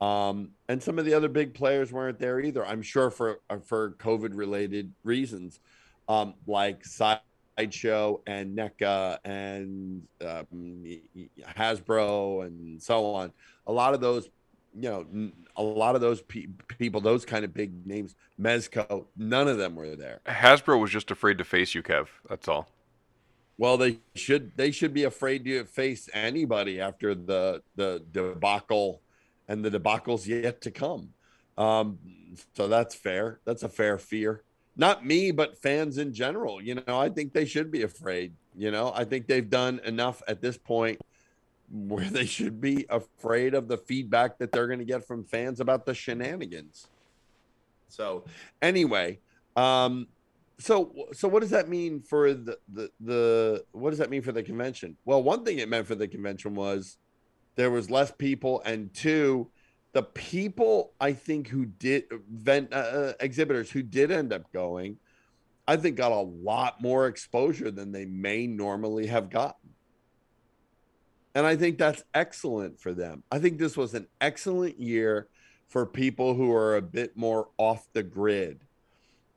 Um, and some of the other big players weren't there either. I'm sure for uh, for COVID related reasons, um, like Sideshow and NECA and um, Hasbro and so on. A lot of those, you know, a lot of those pe- people, those kind of big names, Mezco, none of them were there. Hasbro was just afraid to face you, Kev. That's all. Well, they should they should be afraid to face anybody after the the debacle and the debacles yet to come. Um, so that's fair. That's a fair fear. Not me, but fans in general. You know, I think they should be afraid. You know, I think they've done enough at this point where they should be afraid of the feedback that they're going to get from fans about the shenanigans. So, anyway, um, so so what does that mean for the, the the what does that mean for the convention? Well, one thing it meant for the convention was there was less people, and two, the people I think who did vent uh, uh, exhibitors who did end up going, I think got a lot more exposure than they may normally have gotten. And I think that's excellent for them. I think this was an excellent year for people who are a bit more off the grid.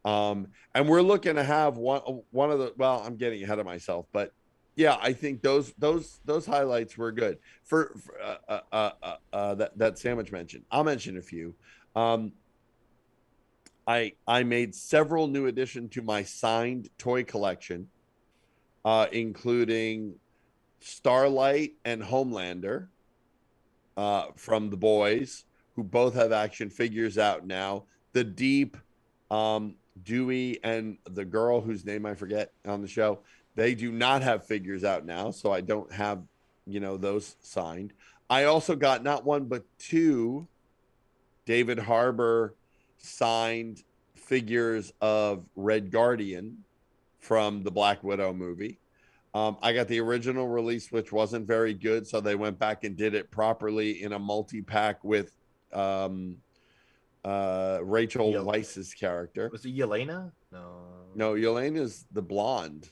Um, and we're looking to have one one of the well, I'm getting ahead of myself, but yeah, I think those those those highlights were good for, for uh, uh, uh, uh, uh, that that sandwich mentioned. I'll mention a few. Um, I I made several new additions to my signed toy collection, uh, including Starlight and Homelander from the boys, who both have action figures out now. The Deep, um, Dewey, and the girl whose name I forget on the show, they do not have figures out now, so I don't have, you know, those signed. I also got not one but two David Harbour signed figures of Red Guardian from the Black Widow movie. Um, I got the original release, which wasn't very good, so they went back and did it properly in a multi pack with um, uh, Rachel Yel- Weisz's character. Was it Yelena? No. No, Yelena's the blonde.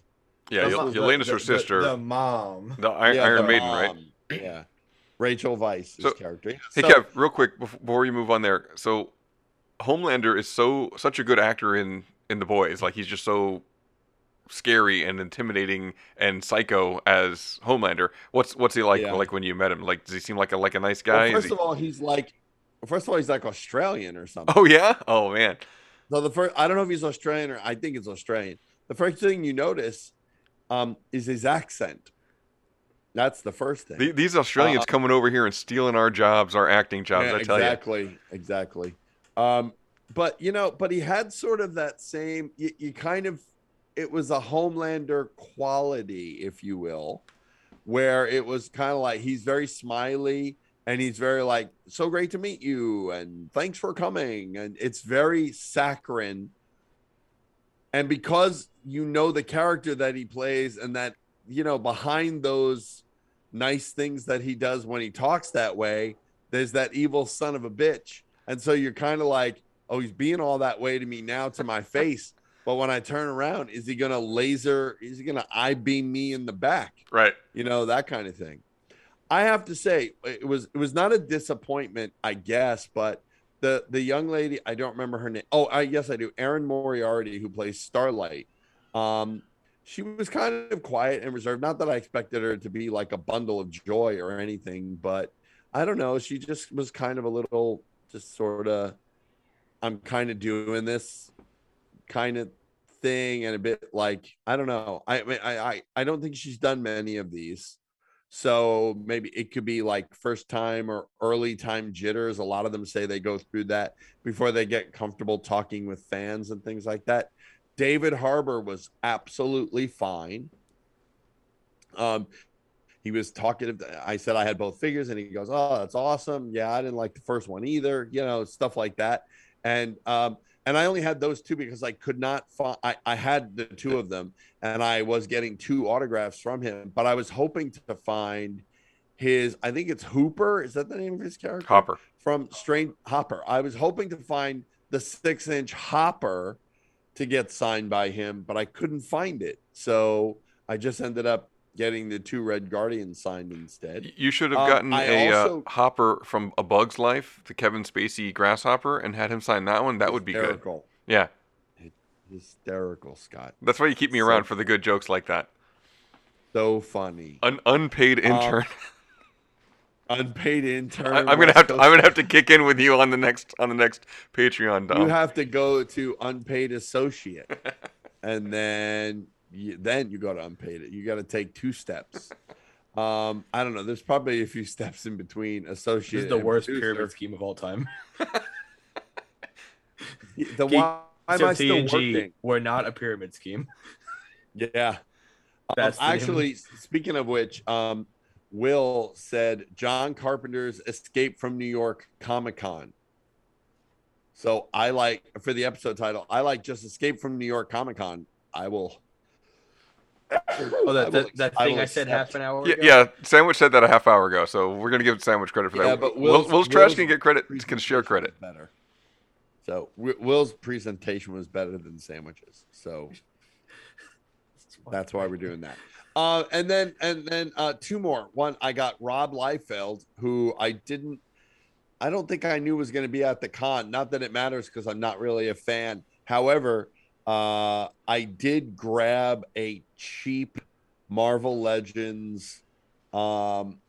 Yeah, Yel- Yelena's her the- the- sister. The mom. The Iron, Yeah, Iron the Maiden, right? Yeah. Rachel Weisz's So- character. Hey, So- Kev, real quick before you move on there. So, Homelander is so such a good actor in in the boys. Like he's just so scary and intimidating and psycho as Homelander. What's what's he like? Yeah. Like when you met him? Like does he seem like a like a nice Well, guy? Is first he- of all, he's like, first of all, he's like Australian or something. oh yeah. Oh man. So the first, I don't know if he's Australian or I think it's Australian. The first thing you notice um, is his accent. That's the first thing. The- These Australians Uh, coming over here and stealing our jobs, our acting jobs. Yeah, I tell you. exactly, exactly. Um, but you know, but he had sort of that same. You, you kind of, it was a Homelander quality, if you will, where it was kind of like he's very smiley and he's very like, so great to meet you and thanks for coming, and it's very saccharine. And because you know the character that he plays, and that you know behind those nice things that he does when he talks that way, there's that evil son of a bitch. And so you're kind of like, oh, he's being all that way to me now to my face. But when I turn around, is he gonna laser? Is he gonna I beam me in the back? Right. You know that kind of thing. I have to say, it was it was not a disappointment, I guess, but the the young lady, I don't remember her name. Oh, I yes, I do. Erin Moriarty, who plays Starlight. Um, she was kind of quiet and reserved. Not that I expected her to be like a bundle of joy or anything, but I don't know. She just was kind of a little, just sort of, I'm kind of doing this kind of thing, and a bit like I don't know. I I I, I don't think she's done many of these. So maybe it could be like first time or early time jitters. A lot of them say they go through that before they get comfortable talking with fans and things like that. David Harbour was absolutely fine. Um, he was talkative. I said I had both figures, and he goes, "Oh, that's awesome. Yeah, I didn't like the first one either. You know, stuff like that." And um, and I only had those two because I could not find. I, I had the two of them, and I was getting two autographs from him, but I was hoping to find his. I think it's Hooper. Is that the name of his character? Hopper. from Strange Hopper. I was hoping to find the six inch Hopper to get signed by him, but I couldn't find it. So I just ended up getting the two Red Guardians signed instead. You should have Um, gotten I a also- uh, Hopper from A Bug's Life, the Kevin Spacey Grasshopper, and had him sign that one. That would be good. Yeah, Hysterical, Scott. that's why you keep me So- around for the good jokes like that. So funny. An unpaid Um, intern. Unpaid intern. I, am gonna have to. I'm gonna have to kick in with you on the next on the next Patreon. Dom. you have to go to unpaid associate and then you, then you go to unpaid it. you got to take two steps um i don't know there's probably a few steps in between This is the worst producer. pyramid scheme of all time. the Geek- why am i still working We're not a pyramid scheme. yeah um, name. actually speaking of which um will said john carpenter's escape from new york comic-con so i like for the episode title i like just escape from new york comic-con i will Oh, that, that, that I thing will I said half an hour Yeah, ago. yeah. Sandwich said that a half hour ago, so we're gonna give Sandwich credit for that. Yeah, but Will, Will's- Will's, trash Will's can get credit. Can share credit. better. So Will's presentation was better than sandwiches. So that's why we're doing that. Uh, and then and then uh, two more. One, I got Rob Liefeld, who I didn't, I don't think I knew was going to be at the con. Not that it matters because I'm not really a fan. However, uh, I did grab a cheap Marvel Legends um,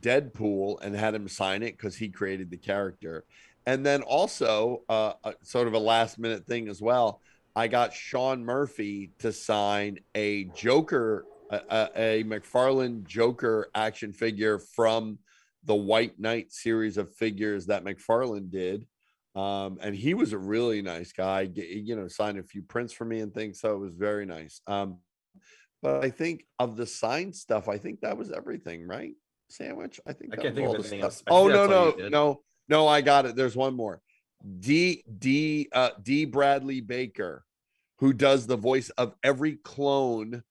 Deadpool and had him sign it because he created the character. And then also, uh, uh, sort of a last minute thing as well. I got Sean Murphy to sign a Joker, a, a, a McFarlane Joker action figure from the White Knight series of figures that McFarlane did. Um, and he was a really nice guy, you know, signed a few prints for me and things. So it was very nice. Um, but I think of the signed stuff, I think that was everything, right? Sandwich. I think I can't think of anything stuff. else. Oh no, that's all you no, no, no! I got it. There's one more. D D uh, Dee Bradley Baker, who does the voice of every clone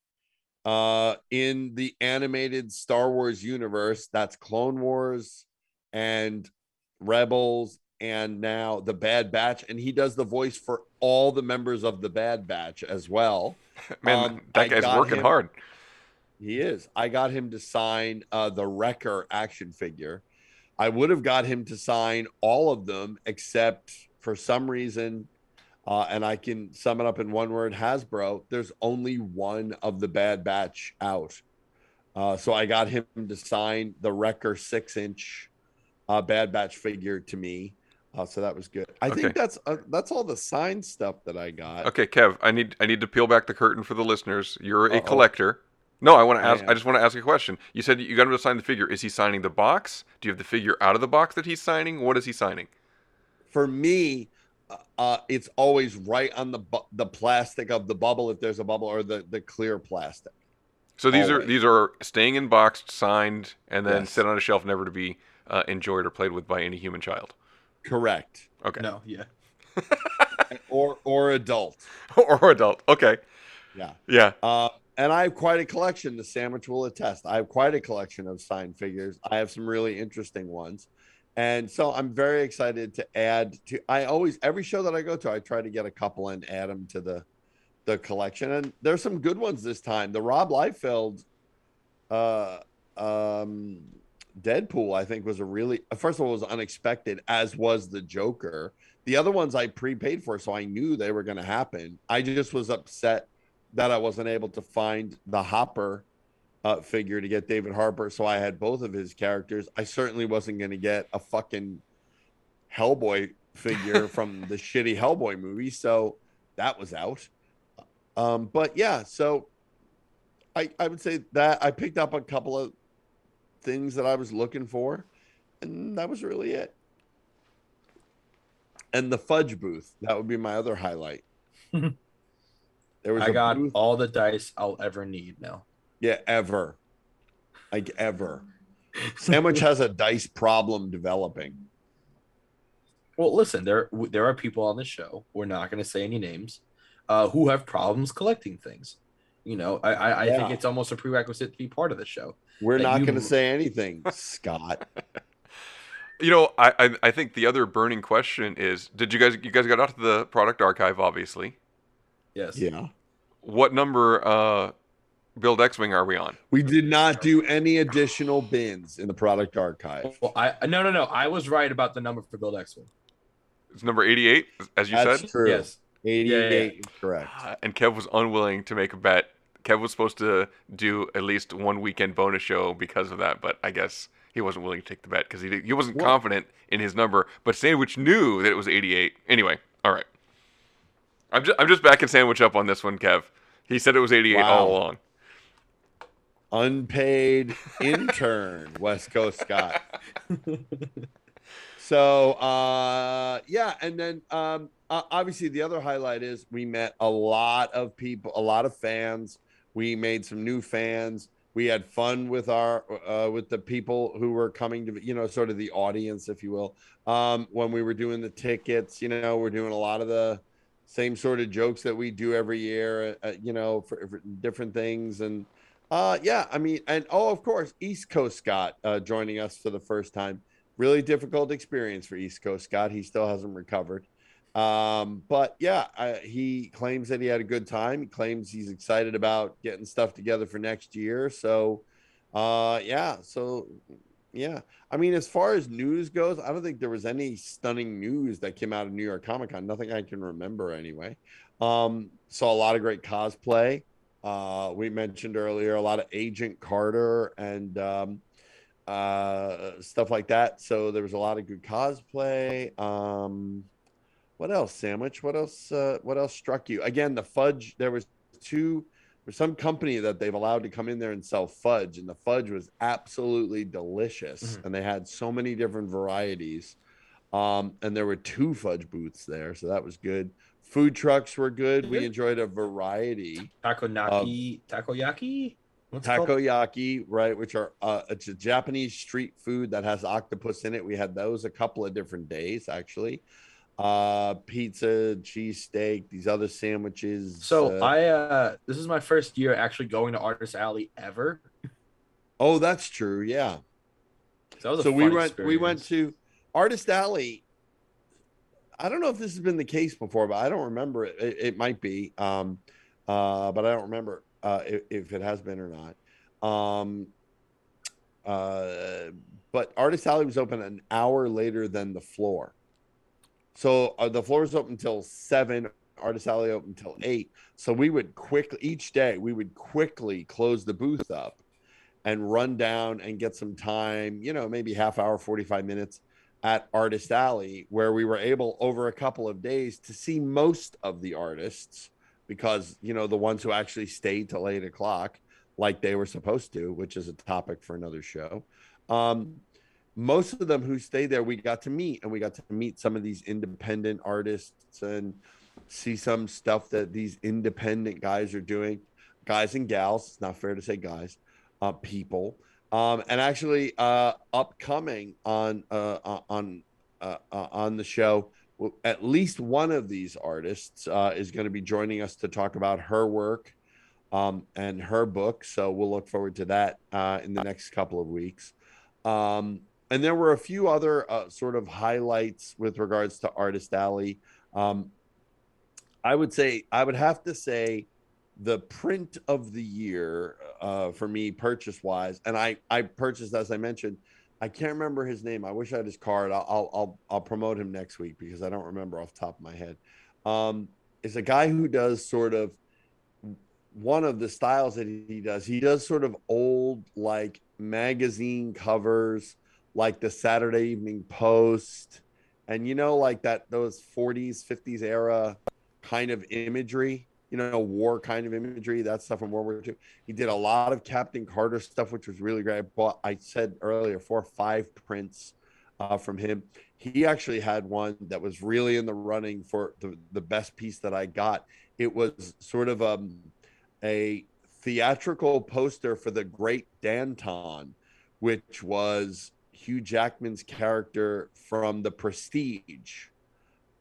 uh in the animated Star Wars universe. That's Clone Wars and Rebels and now the Bad Batch, and he does the voice for all the members of the Bad Batch as well. Man, Um, that I guy's working him- hard. He is. I got him to sign uh, the Wrecker action figure. I would have got him to sign all of them, except for some reason, uh, and I can sum it up in one word Hasbro, there's only one of the Bad Batch out. Uh, so I got him to sign the Wrecker six inch uh, Bad Batch figure to me. Uh, so that was good. I Okay. think that's uh, that's all the signed stuff that I got. Okay, Kev, I need I need to peel back the curtain for the listeners. You're a Uh-oh. collector. No, I want to ask. I am. just want to ask a question. You said you got him to sign the figure. Is he signing the box? Do you have the figure out of the box that he's signing? What is he signing? for me, uh, uh, it's always right on the bu- the plastic of the bubble if there's a bubble or the the clear plastic. So these are these are staying in boxed, signed, and then Yes. sit on a shelf, never to be uh, enjoyed or played with by any human child. Correct. Okay. No, yeah. or or adult. or adult. Okay. Yeah. Yeah. Uh, and I have quite a collection. The sandwich will attest. I have quite a collection of signed figures. I have some really interesting ones. And so I'm very excited to add to I always every show that I go to, I try to get a couple and add them to the the collection. And there's some good ones this time. The Rob Liefeld uh um Deadpool, I think, was a really first of all was unexpected, as was the Joker. The other ones I prepaid for, so I knew they were going to happen. I just was upset that I wasn't able to find the Hopper uh, figure to get David Harbour, so I had both of his characters. I certainly wasn't going to get a fucking Hellboy figure from the shitty Hellboy movie, so that was out. Um, but yeah, so I I would say that I picked up a couple of things that I was looking for, and that was really it. And the fudge booth, that would be my other highlight. There was I got booth- all the dice I'll ever need now. yeah, ever. Like ever. Sandwich has a dice problem developing. Well, listen, there there are people on the show. We're not going to say any names, uh, who have problems collecting things. You know, I I, I think it's almost a prerequisite to be part of the show. We're not you- going to say anything, Scott. You know, I, I I think the other burning question is: Did you guys you guys got out to the product archive? Obviously. Yes. Yeah. What number uh, build X-wing are we on? We did not do any additional bins in the product archive. Well, I no no no. I was right about the number for Build X Wing. It's number 88, as you That's said. true. Yes. 88 is correct. Uh, And Kev was unwilling to make a bet. Kev was supposed to do at least one weekend bonus show because of that, but I guess he wasn't willing to take the bet because he, he wasn't What? confident in his number. But Sandwich knew that it was 88. Anyway, all right. I'm just, I'm just backing Sandwich up on this one, Kev. He said it was 88 all along. Unpaid intern, West Coast Scott. So uh yeah, and then um uh, obviously the other highlight is we met a lot of people, a lot of fans. We made some new fans. We had fun with our uh with the people who were coming to you know sort of the audience if you will. Um when we were doing the tickets, you know, we're doing a lot of the same sort of jokes that we do every year, uh, you know, for, for different things and uh yeah, I mean and oh of course East Coast Scott uh joining us for the first time really difficult experience for East Coast Scott. He still hasn't recovered. Um, but yeah, I, he claims that he had a good time. He claims he's excited about getting stuff together for next year. So, uh, yeah. So, yeah. I mean, as far as news goes, I don't think there was any stunning news that came out of New York Comic Con. Nothing I can remember anyway. Um, saw a lot of great cosplay. Uh, we mentioned earlier a lot of Agent Carter and um, uh, stuff like that. So there was a lot of good cosplay. Um, what else, Sandwich? What else? Uh, what else struck you? Again, the fudge. There was two. There's some company that they've allowed to come in there and sell fudge, and the fudge was absolutely delicious. Mhm. And they had so many different varieties. Um, and there were two fudge booths there, so that was good. Food trucks were good. We Mhm. enjoyed a variety. Takoyaki, takoyaki, What's takoyaki, right? Which are uh, it's a Japanese street food that has octopus in it. We had those a couple of different days actually. Uh, pizza, cheesesteak, these other sandwiches. So uh, I uh this is my first year actually going to Artist Alley ever. oh, that's true. Yeah. So, that was a so we went we went to Artist Alley. I don't know if this has been the case before, but I don't remember it. It, it might be, um, uh, but I don't remember uh, if, if it has been or not. Um, uh, but Artist Alley was open an hour later than the floor, so uh, the floor was open until seven. Artist Alley open until eight. So we would quickly each day we would quickly close the booth up and run down and get some time, you know, maybe half hour, 45 minutes at Artist Alley, where we were able over a couple of days to see most of the artists because, you know, the ones who actually stayed till eight o'clock like they were supposed to, which is a topic for another show. Um, most of them who stayed there, we got to meet and we got to meet some of these independent artists and see some stuff that these independent guys are doing, guys and gals. It's not fair to say guys, uh, people. Um, and actually, uh, upcoming on uh, uh, on uh, uh, on the show, at least one of these artists is going to be joining us to talk about her work um, and her book. So we'll look forward to that in the next couple of weeks. Um, and there were a few other uh, sort of highlights with regards to Artist Alley. Um, I would say I would have to say the print of the year uh, for me purchase wise, and I I purchased as I mentioned. I can't remember his name. I wish I had his card. I'll I'll I'll, I'll promote him next week because I don't remember off the top of my head. Um, is a guy who does sort of one of the styles that he does. He does sort of old like magazine covers, like the Saturday Evening Post, and you know like that those 40s 50s era kind of imagery you know war kind of imagery that stuff from world war ii he did a lot of captain carter stuff which was really great. I bought i said earlier four or five prints uh, from him. He actually had one that was really in the running for the, the best piece that i got. It was sort of um, a theatrical poster for the great danton which was hugh jackman's character from the prestige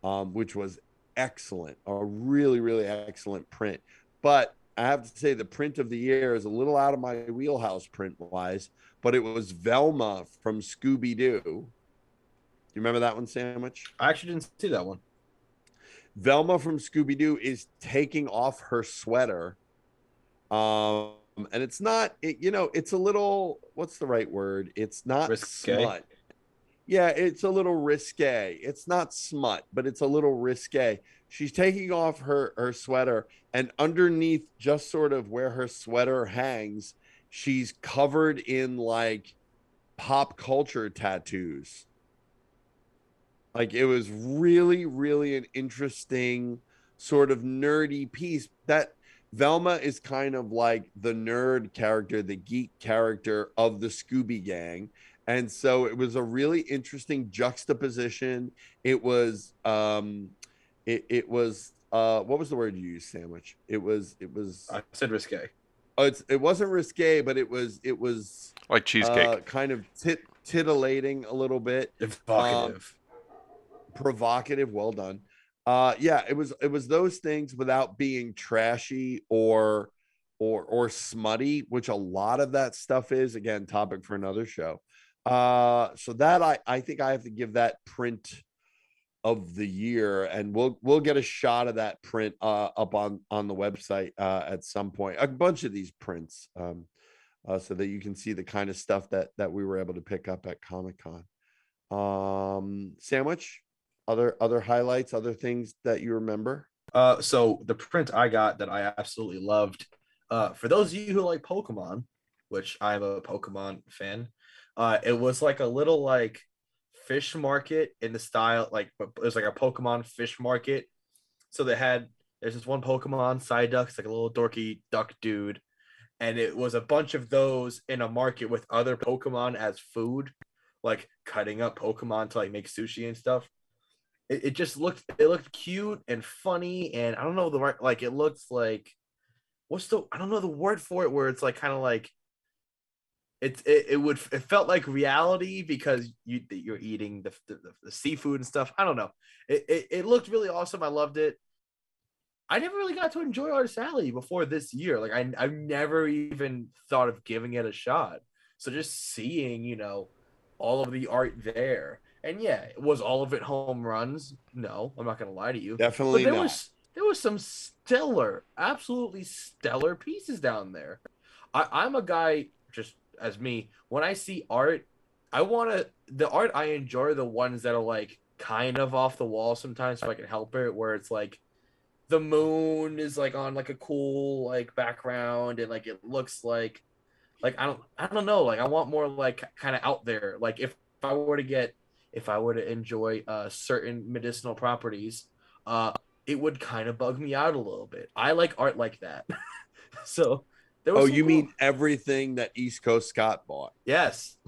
um, which was excellent, a really, really excellent print. But I have to say, the print of the year is a little out of my wheelhouse print wise, but it was Velma from Scooby Doo. Do you remember that one, Sandwich? I actually didn't see that one. Velma from Scooby Doo is taking off her sweater. Um, Um, and it's not, it, you know, it's a little, what's the right word? It's not Risque? smut. Yeah, it's a little risque. It's not smut, but it's a little risque. She's taking off her her sweater, and underneath, just sort of where her sweater hangs, she's covered in like pop culture tattoos. Like it was really, really an interesting sort of nerdy piece. That Velma is kind of like the nerd character, the geek character of the Scooby Gang. And so it was a really interesting juxtaposition. It was um it, it was uh what was the word you used, sandwich? It was it was I said risque. Oh, it's it wasn't risque, but it was it was Like cheesecake. uh, kind of tit, titillating a little bit. Evocative. provocative. Well done. Uh, yeah, it was it was those things without being trashy or or or smutty, which a lot of that stuff is. Again, topic for another show. Uh, so that I I think I have to give that print of the year and we'll we'll get a shot of that print uh, up on on the website uh, at some point a bunch of these prints um, uh, so that you can see the kind of stuff that that we were able to pick up at comic-con um sandwich other other highlights other things that you remember Uh, so the print I got that I absolutely loved. Uh, for those of you who like Pokemon, which I'm a Pokemon fan, uh, it was like a little like fish market in the style like it was like a Pokemon fish market. So they had there's this one Pokemon Psyduck, it's like a little dorky duck dude, and it was a bunch of those in a market with other Pokemon as food, like cutting up Pokemon to like make sushi and stuff it, it just looked it looked cute and funny and i don't know the right like it looks like what's the i don't know the word for it where it's like kind of like it, it it would it felt like reality because you you're eating the, the, the seafood and stuff. I don't know. It, it it looked really awesome. I loved it. I never really got to enjoy artist alley before this year. Like I, i've never even thought of giving it a shot. So just seeing you know all of the art there and yeah, was all of it home runs? No, I'm not gonna lie to you. Definitely but there not. was there was some stellar, absolutely stellar pieces down there. I, I'm a guy just as me. When I see art, I want to the art I enjoy the ones that are like kind of off the wall sometimes, if I can help it. Where it's like the moon is like on like a cool like background and like it looks like like I don't I don't know like I want more like kind of out there. Like if, if I were to get if I were to enjoy uh, certain medicinal properties, uh, it would kind of bug me out a little bit. I like art like that. so, there was oh you cool- mean everything that east coast scott bought yes?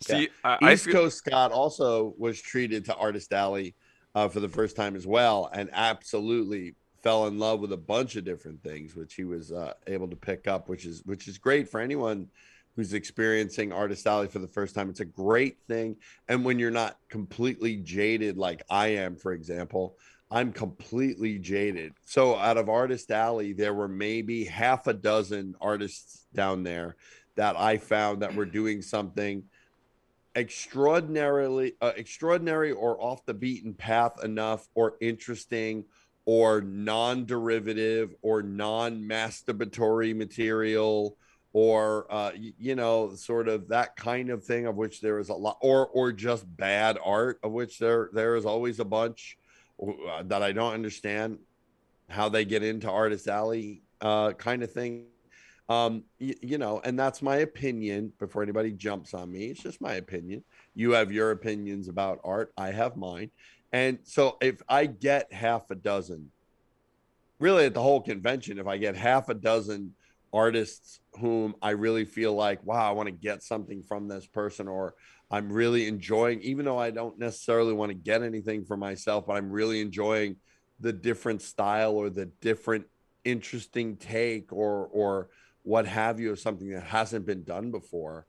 See, Yeah. I, I East feel, Coast Scott also was treated to Artist Alley uh, for the first time as well, and absolutely fell in love with a bunch of different things, which he was uh, able to pick up, which is which is great for anyone who's experiencing Artist Alley for the first time. It's a great thing, and when you're not completely jaded like I am, for example. I'm completely jaded. So out of Artist Alley, there were maybe half a dozen artists down there that I found that were doing something extraordinarily uh, extraordinary or off the beaten path enough or interesting or non-derivative or non-masturbatory material or uh, you know sort of that kind of thing of which there is a lot or or just bad art of which there there is always a bunch uh, that I don't understand how they get into artist alley uh, kind of thing. Um you know and that's my opinion before anybody jumps on me. It's just my opinion. You have your opinions about art. I have mine. And so if i get half a dozen really at the whole convention if i get half a dozen artists whom i really feel like wow i want to get something from this person or i'm really enjoying even though i don't necessarily want to get anything for myself but i'm really enjoying the different style or the different interesting take or or what have you of something that hasn't been done before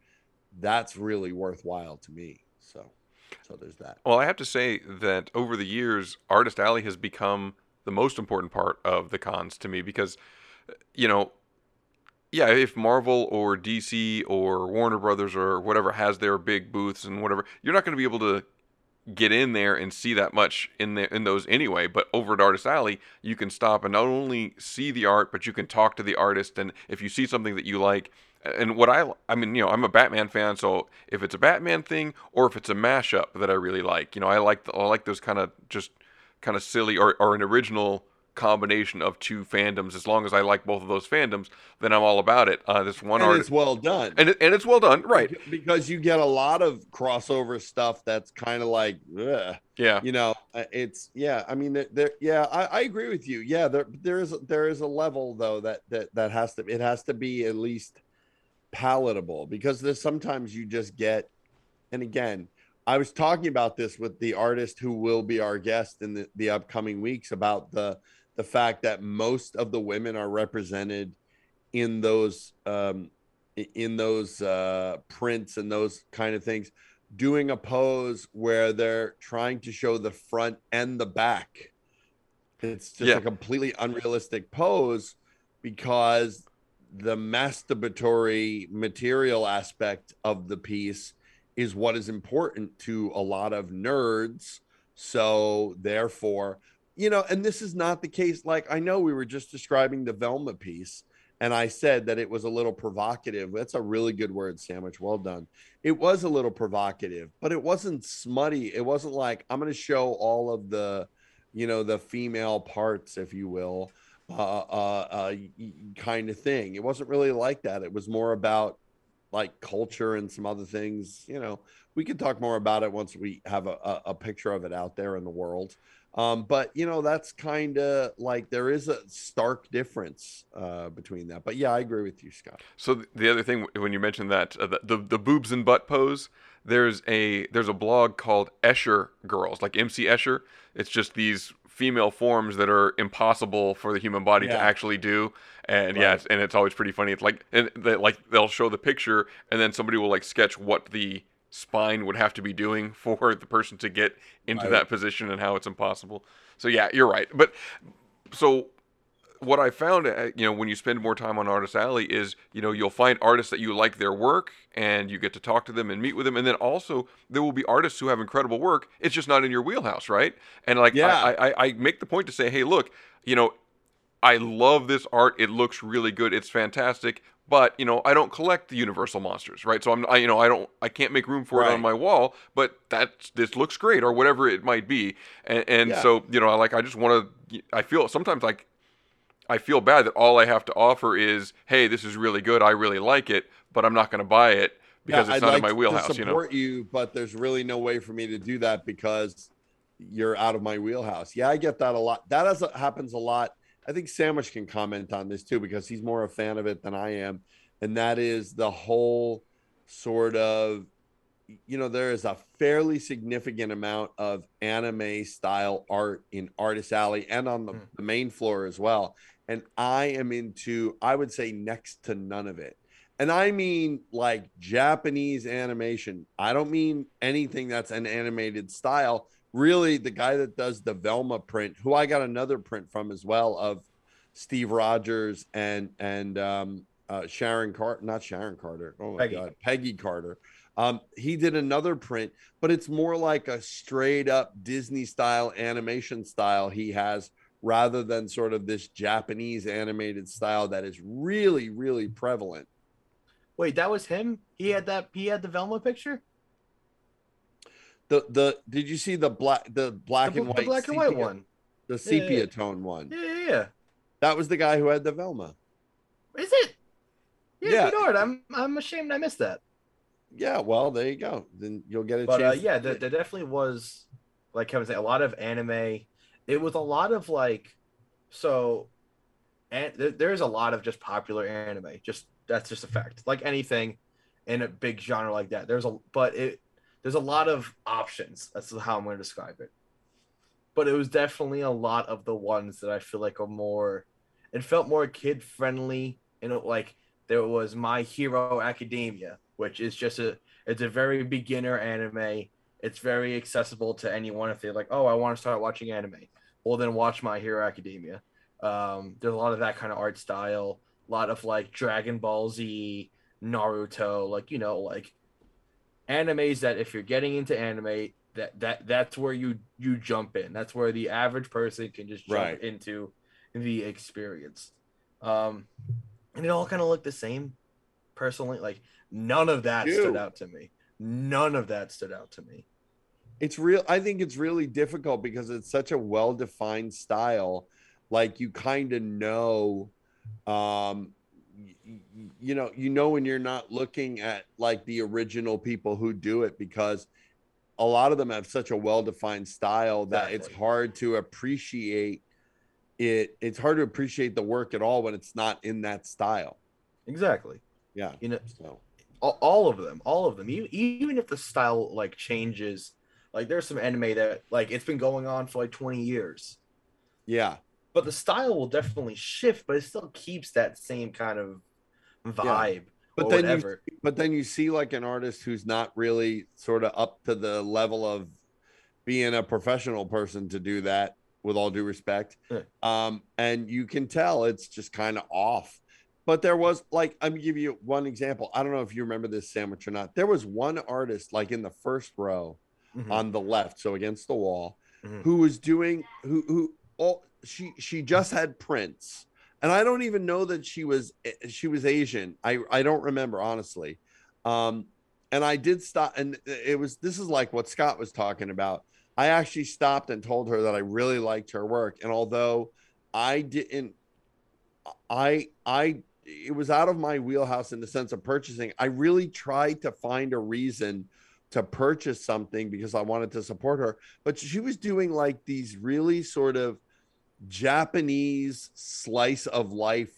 that's really worthwhile to me. So so there's that. Well, I have to say that over the years, Artist Alley has become the most important part of the cons to me because, you know, yeah, if Marvel or DC or Warner Brothers or whatever has their big booths and whatever, you're not going to be able to get in there and see that much in the, in those anyway. But over at Artist Alley, you can stop and not only see the art, but you can talk to the artist. And if you see something that you like, and what I I mean, you know, I'm a Batman fan, so if it's a Batman thing or if it's a mashup that I really like, you know, I like the, I like those kind of just kind of silly or, or an original combination of two fandoms. As long as I like both of those fandoms, then I'm all about it. Uh, this one and art it's well done and it, and it's well done, right? because you get a lot of crossover stuff that's kind of like ugh. Yeah. you know uh, it's yeah i mean there, there yeah I, I agree with you yeah there there is there is a level though that that that has to it has to be at least palatable because there's sometimes you just get and again i was talking about this with the artist who will be our guest in the, the upcoming weeks about the the fact that most of the women are represented in those um in those uh prints and those kind of things doing a pose where they're trying to show the front and the back it's just Yeah. a completely unrealistic pose because the masturbatory material aspect of the piece is what is important to a lot of nerds So therefore, you know, and this is not the case. Like I know we were just describing the Velma piece, and I said that it was a little provocative. That's a really good word, Sandwich. Well done. It was a little provocative, but it wasn't smutty. It wasn't like I'm going to show all of the, you know, the female parts, if you will, uh, uh, uh, kind of thing. It wasn't really like that. It was more about like culture and some other things. You know, we could talk more about it once we have a, a, a picture of it out there in the world. Um, but you know, that's kind of like there is a stark difference uh, between that. But yeah, I agree with you, Scott. So the other thing when you mentioned that uh, the, the the boobs and butt pose, there's a there's a blog called Escher Girls, like MC Escher. It's just these female forms that are impossible for the human body to actually do. And Right. yeah, it's, and it's always pretty funny. It's like and they, like they'll show the picture and then somebody will like sketch what the spine would have to be doing for the person to get into Right. that position and how it's impossible. So yeah, you're right. But so what I found, uh, you know, when you spend more time on Artist Alley is, you know, you'll find artists that you like their work and you get to talk to them and meet with them. And then also there will be artists who have incredible work. It's just not in your wheelhouse, right? And like, Yeah. I, I, I make the point to say, hey, look, you know, I love this art. It looks really good. It's fantastic. But you know, I don't collect the Universal monsters, right? So I'm, I, you know, I don't, I can't make room for it on my wall. But that this looks great, or whatever it might be. And, and Yeah. so you know, I like, I just want to. I feel sometimes like I feel bad that all I have to offer is, hey, this is really good. I really like it, but I'm not going to buy it because Yeah, it's I'd not like in my to wheelhouse. You know. support you, but there's really no way for me to do that because you're out of my wheelhouse. Yeah, I get that a lot. That has, happens a lot. I think Sandwich can comment on this too because he's more a fan of it than I am, and that is the whole sort of, you know, there is a fairly significant amount of anime style art in Artist Alley and on the, hmm. the main floor as well. And I am into, I would say, next to none of it. And I mean like Japanese animation. I don't mean anything that's an animated style. Really, the guy that does the Velma print, who I got another print from as well of Steve Rogers and and um, uh, Sharon Carter, not Sharon Carter. Oh my Peggy. God, Peggy Carter. Um, he did another print, but it's more like a straight up Disney style animation style he has rather than sort of this Japanese animated style that is really, really prevalent. Wait, that was him. He had that. He had the Velma picture. The the did you see the black the black The and white the black and white one. the sepia yeah, yeah. tone one? Yeah, yeah, yeah. That was the guy who had the Velma. Is it? Yeah, Yeah. good art. I'm I'm ashamed I missed that. Yeah, well, there you go. Then you'll get a But uh, chance. yeah, there, there definitely was, like Kevin said, a lot of anime. It was a lot of like, so, and there, there's a lot of just popular anime. Just that's just a fact. Like anything in a big genre like that, there's a but it there's a lot of options. That's how I'm going to describe it. But it was definitely a lot of the ones that I feel like are more. It felt more kid friendly, You know, like there was My Hero Academia, which is just a it's a very beginner anime. It's very accessible to anyone if they're like, oh, I want to start watching anime. Well, then watch My Hero Academia. Um, there's a lot of that kind of art style. A lot of like Dragon Ball Z, Naruto, like you know, like animes that if you're getting into anime, that that that's where you you jump in. That's where the average person can just jump Right. into the experience. Um, and it all kind of looked the same. Personally, like none of that stood out to me. None of that stood out to me. it's real i think it's really difficult because it's such a well-defined style like you kind of know um you know you know when you're not looking at like the original people who do it because a lot of them have such a well-defined style that it's hard to appreciate it it's hard to appreciate the work at all when it's not in that style Exactly. yeah You know, so all, all of them, all of them. Even, even if the style like changes, like there's some anime that like it's been going on for like 20 years, yeah but the style will definitely shift, but it still keeps that same kind of vibe but then whatever. you but then you see like an artist who's not really sort of up to the level of being a professional person to do that with all due respect. Yeah. um and you can tell it's just kind of off. But there was like i'm gonna give you one example. I don't know if you remember this sandwich or not. There was one artist like in the first row Mhm. on the left so against the wall who was doing who who all she she just had prints, and I don't even know that she was eh, she was Asian. I I don't remember honestly. Um, and I did stop, and it was this is like what Scott was talking about. I actually stopped and told her that I really liked her work, and although I didn't, I I it was out of my wheelhouse in the sense of purchasing. I really tried to find a reason to purchase something because I wanted to support her, but she was doing like these really sort of Japanese slice of life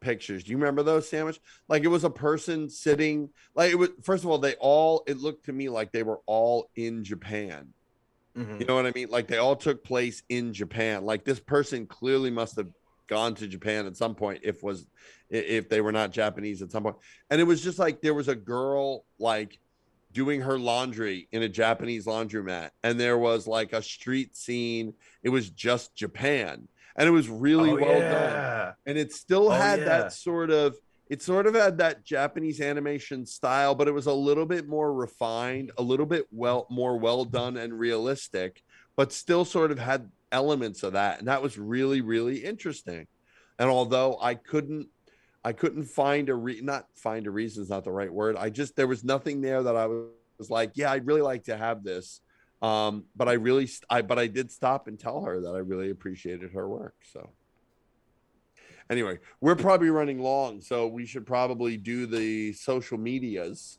pictures. Do you remember those sandwich? Like it was a person sitting like it was first of all, they all it looked to me like they were all in Japan. Mhm. You know what I mean? Like they all took place in Japan. Like this person clearly must have gone to Japan at some point if was if they were not Japanese at some point. And it was just like there was a girl like doing her laundry in a Japanese laundromat and there was like a street scene. It was just Japan. And it was really Oh, well yeah. done. And it still Oh, had yeah. that sort of it sort of had that Japanese animation style, but it was a little bit more refined, a little bit well more well done and realistic, but still sort of had elements of that. And that was really, really interesting. And although I couldn't I couldn't find a re not find a reason is not the right word. I just there was nothing there that I was, like, yeah, I'd really like to have this. Um, but I really I but I did stop and tell her that I really appreciated her work. So anyway, we're probably running long, so we should probably do the social medias.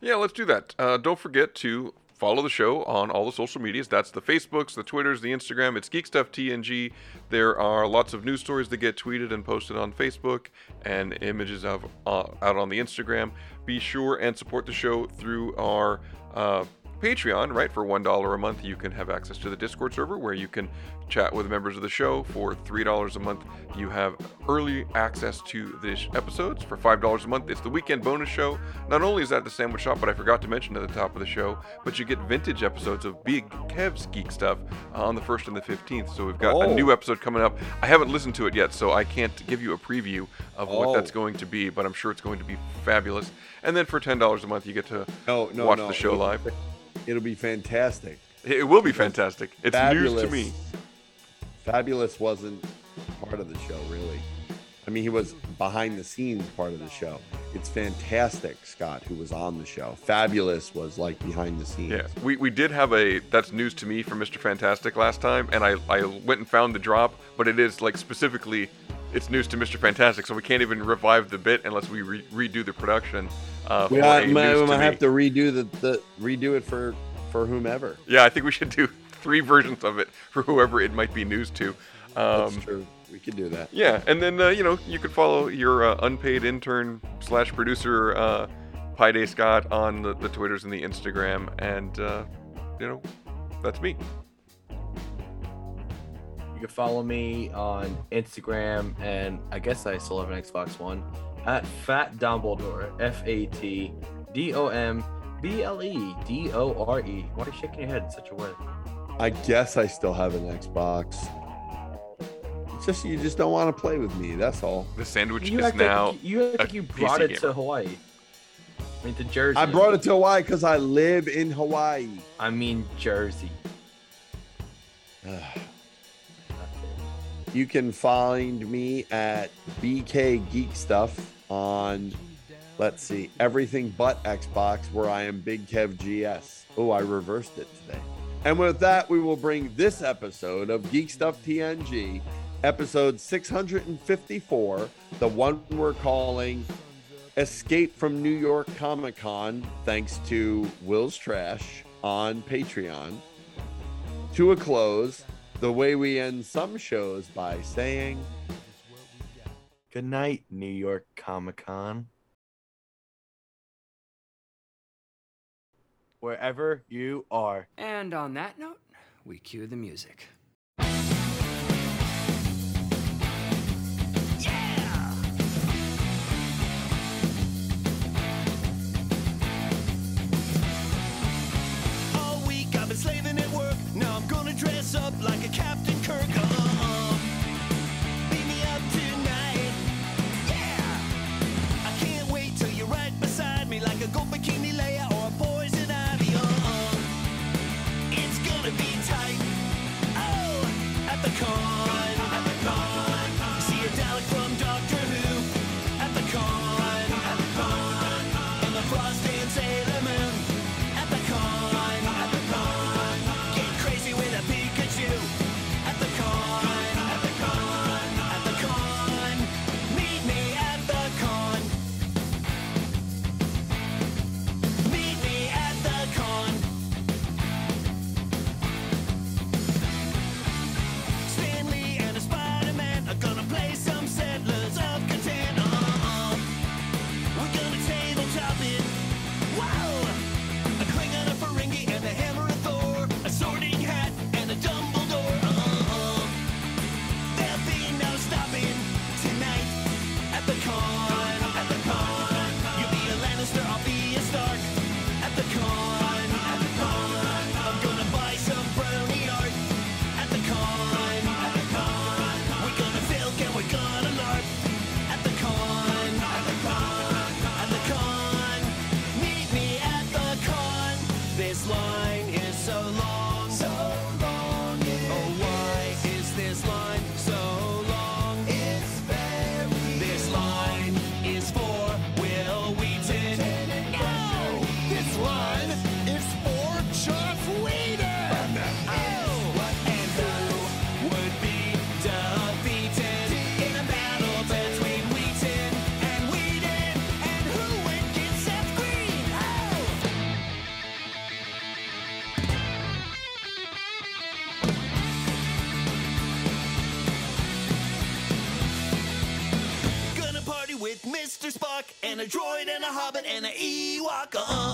Yeah, let's do that. Uh, don't forget to follow the show on all the social medias. That's the Facebooks, the Twitters, the Instagram. It's Geek Stuff TNG. There are lots of news stories that get tweeted and posted on Facebook and images of uh, out on the Instagram. Be sure and support the show through our uh, Patreon, right? For $1 a month, you can have access to the Discord server where you can chat with members of the show. For $3 a month, you have early access to the sh- episodes. For $5 a month, it's the weekend bonus show. Not only is that the sandwich shop, but I forgot to mention at the top of the show, but you get vintage episodes of Big Kev's Geek Stuff on the 1st and the 15th. So we've got a Oh. new episode coming up. I haven't listened to it yet, so I can't give you a preview of what Oh. that's going to be, but I'm sure it's going to be fabulous. And then for $10 a month, you get to No, no, watch no. the show It'll- live. It'll be fantastic. It will be fantastic. It's news to me. Fabulous wasn't part of the show, really. I mean, he was behind the scenes part of the show. It's fantastic, Scott, who was on the show. Fabulous was like behind the scenes. Yeah, we, we did have a that's news to me from Mr. Fantastic last time, and I, I went and found the drop, but it is like specifically it's news to Mr. Fantastic, so we can't even revive the bit unless we re- redo the production. Uh, We might, might might me. have to redo the, the redo it for for whomever. Yeah, I think we should do three versions of it for whoever it might be news to. Um, That's true. We could do that. Yeah, and then uh, you know you could follow your uh, unpaid intern slash producer uh, Pi Day Scott on the, the Twitters and the Instagram, and uh, you know that's me. You can follow me on Instagram, and I guess I still have an Xbox One at Fat Dumbledore. F A T D O M B L E D O R E. Why are you shaking your head in such a way? I guess I still have an Xbox. It's just you just don't want to play with me. That's all. The sandwich You is act now. like you, act a like you PC brought it gamer. to Hawaii. I mean to Jersey. I brought it to Hawaii because I live in Hawaii. I mean Jersey. You can find me at BK Geek Stuff on, let's see, everything but Xbox, where I am Big Kev GS. Oh, I reversed it today. And with that, we will bring this episode of Geek Stuff TNG, episode 654, the one we're calling Escape from New York Comic Con, thanks to Will's Trash on Patreon, to a close the way we end some shows by saying, Good night, New York Comic Con. Wherever you are. And on that note, we cue the music. Yeah. All week I've been slaving at work. Now I'm gonna dress up like a Captain Kirk. and a hobbit and a Ewok. Uh-uh.